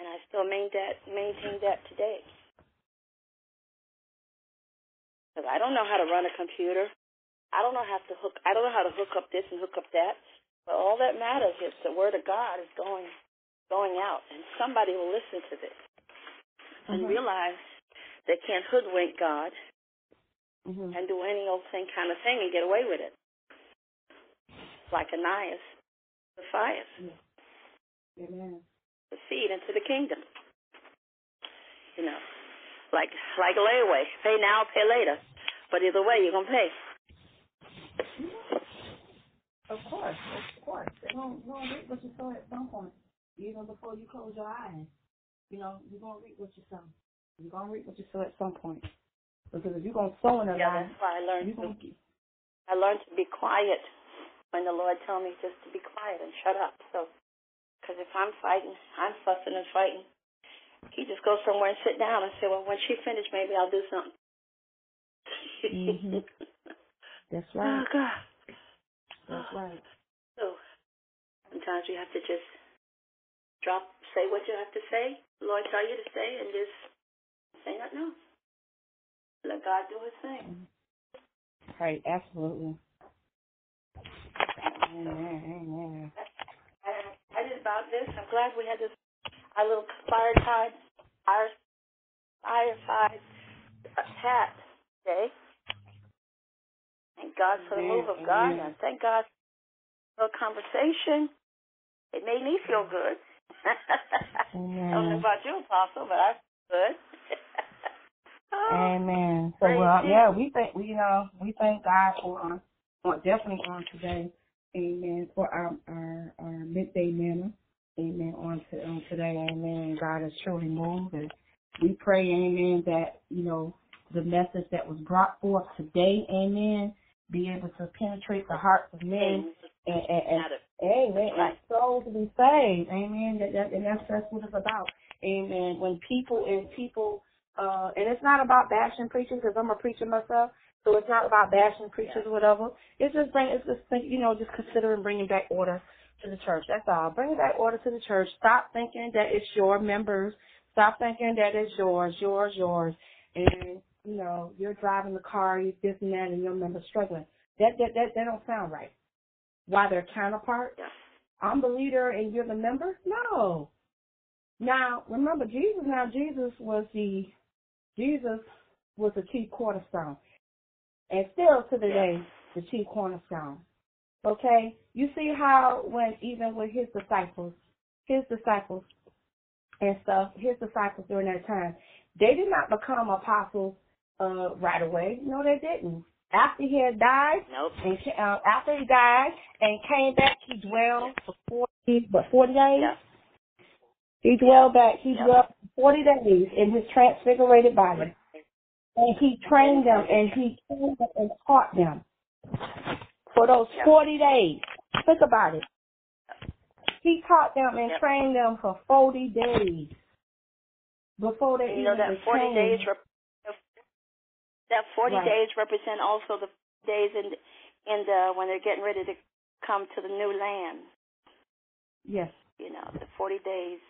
And I still maintain that maintain that today. Because I don't know how to run a computer. I don't know how to hook. I don't know how to hook up this and hook up that. But all that matters is the word of God is going going out, and somebody will listen to this and Mhm. realize they can't hoodwink God hmm and do any old thing kind of thing and get away with it, like Ananias, Sapphira, Amen. the seed into the kingdom. You know, like like layaway, pay now, pay later, but either way, you're gonna pay. Of course, of course. They're gonna, you're gonna reap what you sow at some point, even before you close your eyes. You know, you're gonna reap what you sow. You're gonna reap what you sow at some point. Because if you're gonna sow in a Yeah, life, that's why I learned you're to get. I learned to be quiet when the Lord told me just to be quiet and shut up. So, because if I'm fighting, I'm fussing and fighting. He just goes somewhere and sit down and say, "Well, when she finished, maybe I'll do something." Mhm. That's oh right. God. That's oh. right. So sometimes you have to just drop, say what you have to say. Lord tell you to say, and just say nothing else. Let God do His thing. Mm-hmm. Right. Absolutely. Amen. Amen. I, I did about this. I'm glad we had this our little fireside, our fireside chat today. Thank God for the move of God, and thank God for the conversation. It made me feel good. I don't know about you, Apostle, but I feel good. Oh, Amen. So well, yeah, we thank we you know we thank God for for definitely on today. Amen. For our our, our midday manna. Amen. On to on today. Amen. God is truly moved, and we pray, Amen, that you know the message that was brought forth today, Amen, be able to penetrate the hearts of men and, and, and. Amen. And souls to be saved. Amen. That, that, and that's, that's what it's about. Amen. When people and people, uh, and it's not about bashing preachers because I'm a preacher myself. So it's not about bashing preachers or whatever. It's just bring, it's just think, you know, just considering bringing back order to the church. That's all. Bring back order to the church. Stop thinking that it's your members. Stop thinking that it's yours, yours, yours. And, you know, you're driving the car, you this and that, and your members struggling. That, that, that, that don't sound right. Why they're counterparts? Yeah. I'm the leader and you're the member? No. Now, remember, Jesus, now Jesus was the, Jesus was the chief cornerstone. And still to the day, the chief cornerstone. Okay? You see how when, even with his disciples, his disciples and stuff, his disciples during that time, they did not become apostles, uh, right away. No, they didn't. After he had died, Nope. and uh, after he died and came back, he dwelled for forty, but forty days. Yeah. He dwelled back. He Yeah. dwelled 40 days in his transfigurated body. And he trained them and he trained them and taught them for those 40 days. Think about it. He taught them and trained them for 40 days before they you know even that 40 days rep- that 40 Right. days represent also the days in in the when they're getting ready to come to the new land Yes. you know the 40 days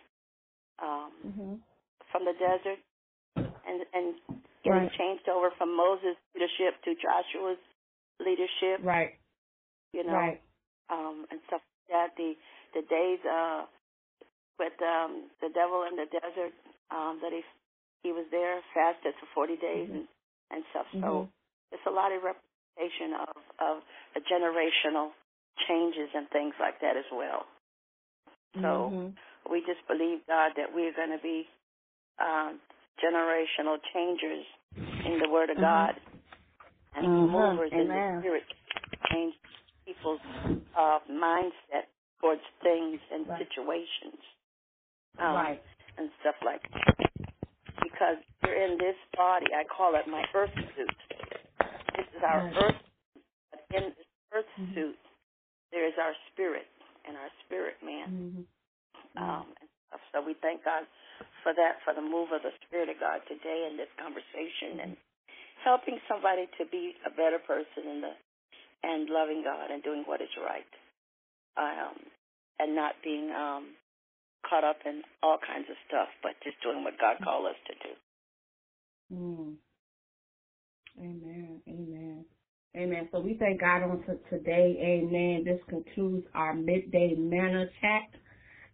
um hmm from the desert and and getting Right. changed over from Moses' leadership to Joshua's leadership Right. you know Right. um and stuff like that the the days uh with um the devil in the desert um that he he was there fasted for 40 days Mhm. and and stuff so Mhm. it's a lot of representation of of generational changes and things like that as well so Mhm. we just believe God that we're going to be um generational changers in the Word of Mhm. God and Mhm. movers in the Spirit change people's uh, mindset towards things and Right. situations um, right. and stuff like that. Because we're in this body, I call it my earth suit. This is our earth. But in this earth Mhm. suit, there is our spirit and our spirit man. Mhm. Um, and stuff. So we thank God for that, for the move of the Spirit of God today in this conversation and helping somebody to be a better person in the and loving God and doing what is right, um, and not being um, caught up in all kinds of stuff, but just doing what God called us to do. Mm. Amen. Amen. Amen. So we thank God on to today. Amen. This concludes our midday manna chat.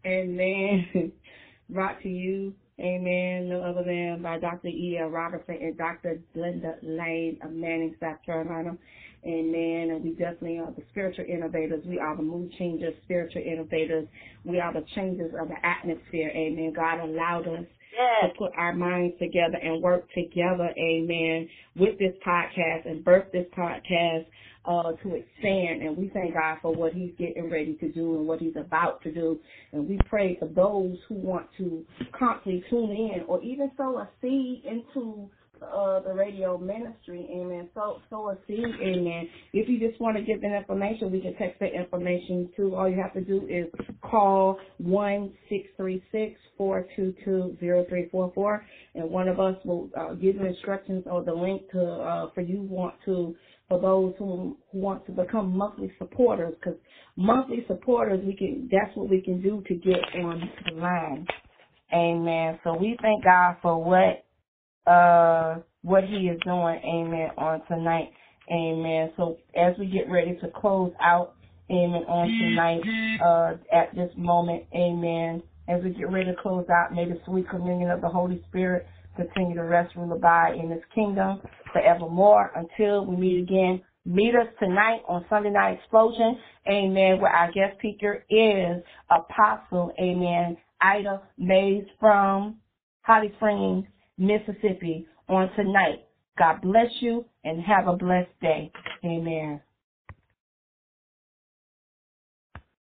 Amen. Brought to you. Amen. No other than by Dr. E. L. Robertson and Dr. Glenda Lane of Manning, South Carolina. Amen. And we definitely are the spiritual innovators. We are the mood changers, spiritual innovators. We are the changers of the atmosphere. Amen. God allowed us Yes. to put our minds together and work together, amen, with this podcast and birth this podcast uh, to expand. And we thank God for what He's getting ready to do and what He's about to do. And we pray for those who want to constantly tune in or even sow a seed into uh, the radio ministry, amen. So, sow a seed, amen. If you just want to get that information, we can text that information to. All you have to do is call one six three six four two two zero three four four, and one of us will uh, give you instructions or the link to uh, for you want to for those who, who want to become monthly supporters. Because monthly supporters, we can that's what we can do to get on the line. Amen. So we thank God for what uh what he is doing, amen, on tonight. Amen. So as we get ready to close out, amen, on tonight, uh at this moment, amen. As we get ready to close out, may the sweet communion of the Holy Spirit continue to rest, rule, abide in this kingdom forevermore until we meet again. Meet us tonight on Sunday Night Explosion, amen, where our guest speaker is Apostle, amen, Ida Mays from Holly Springs, Mississippi on tonight. God bless you and have a blessed day. Amen.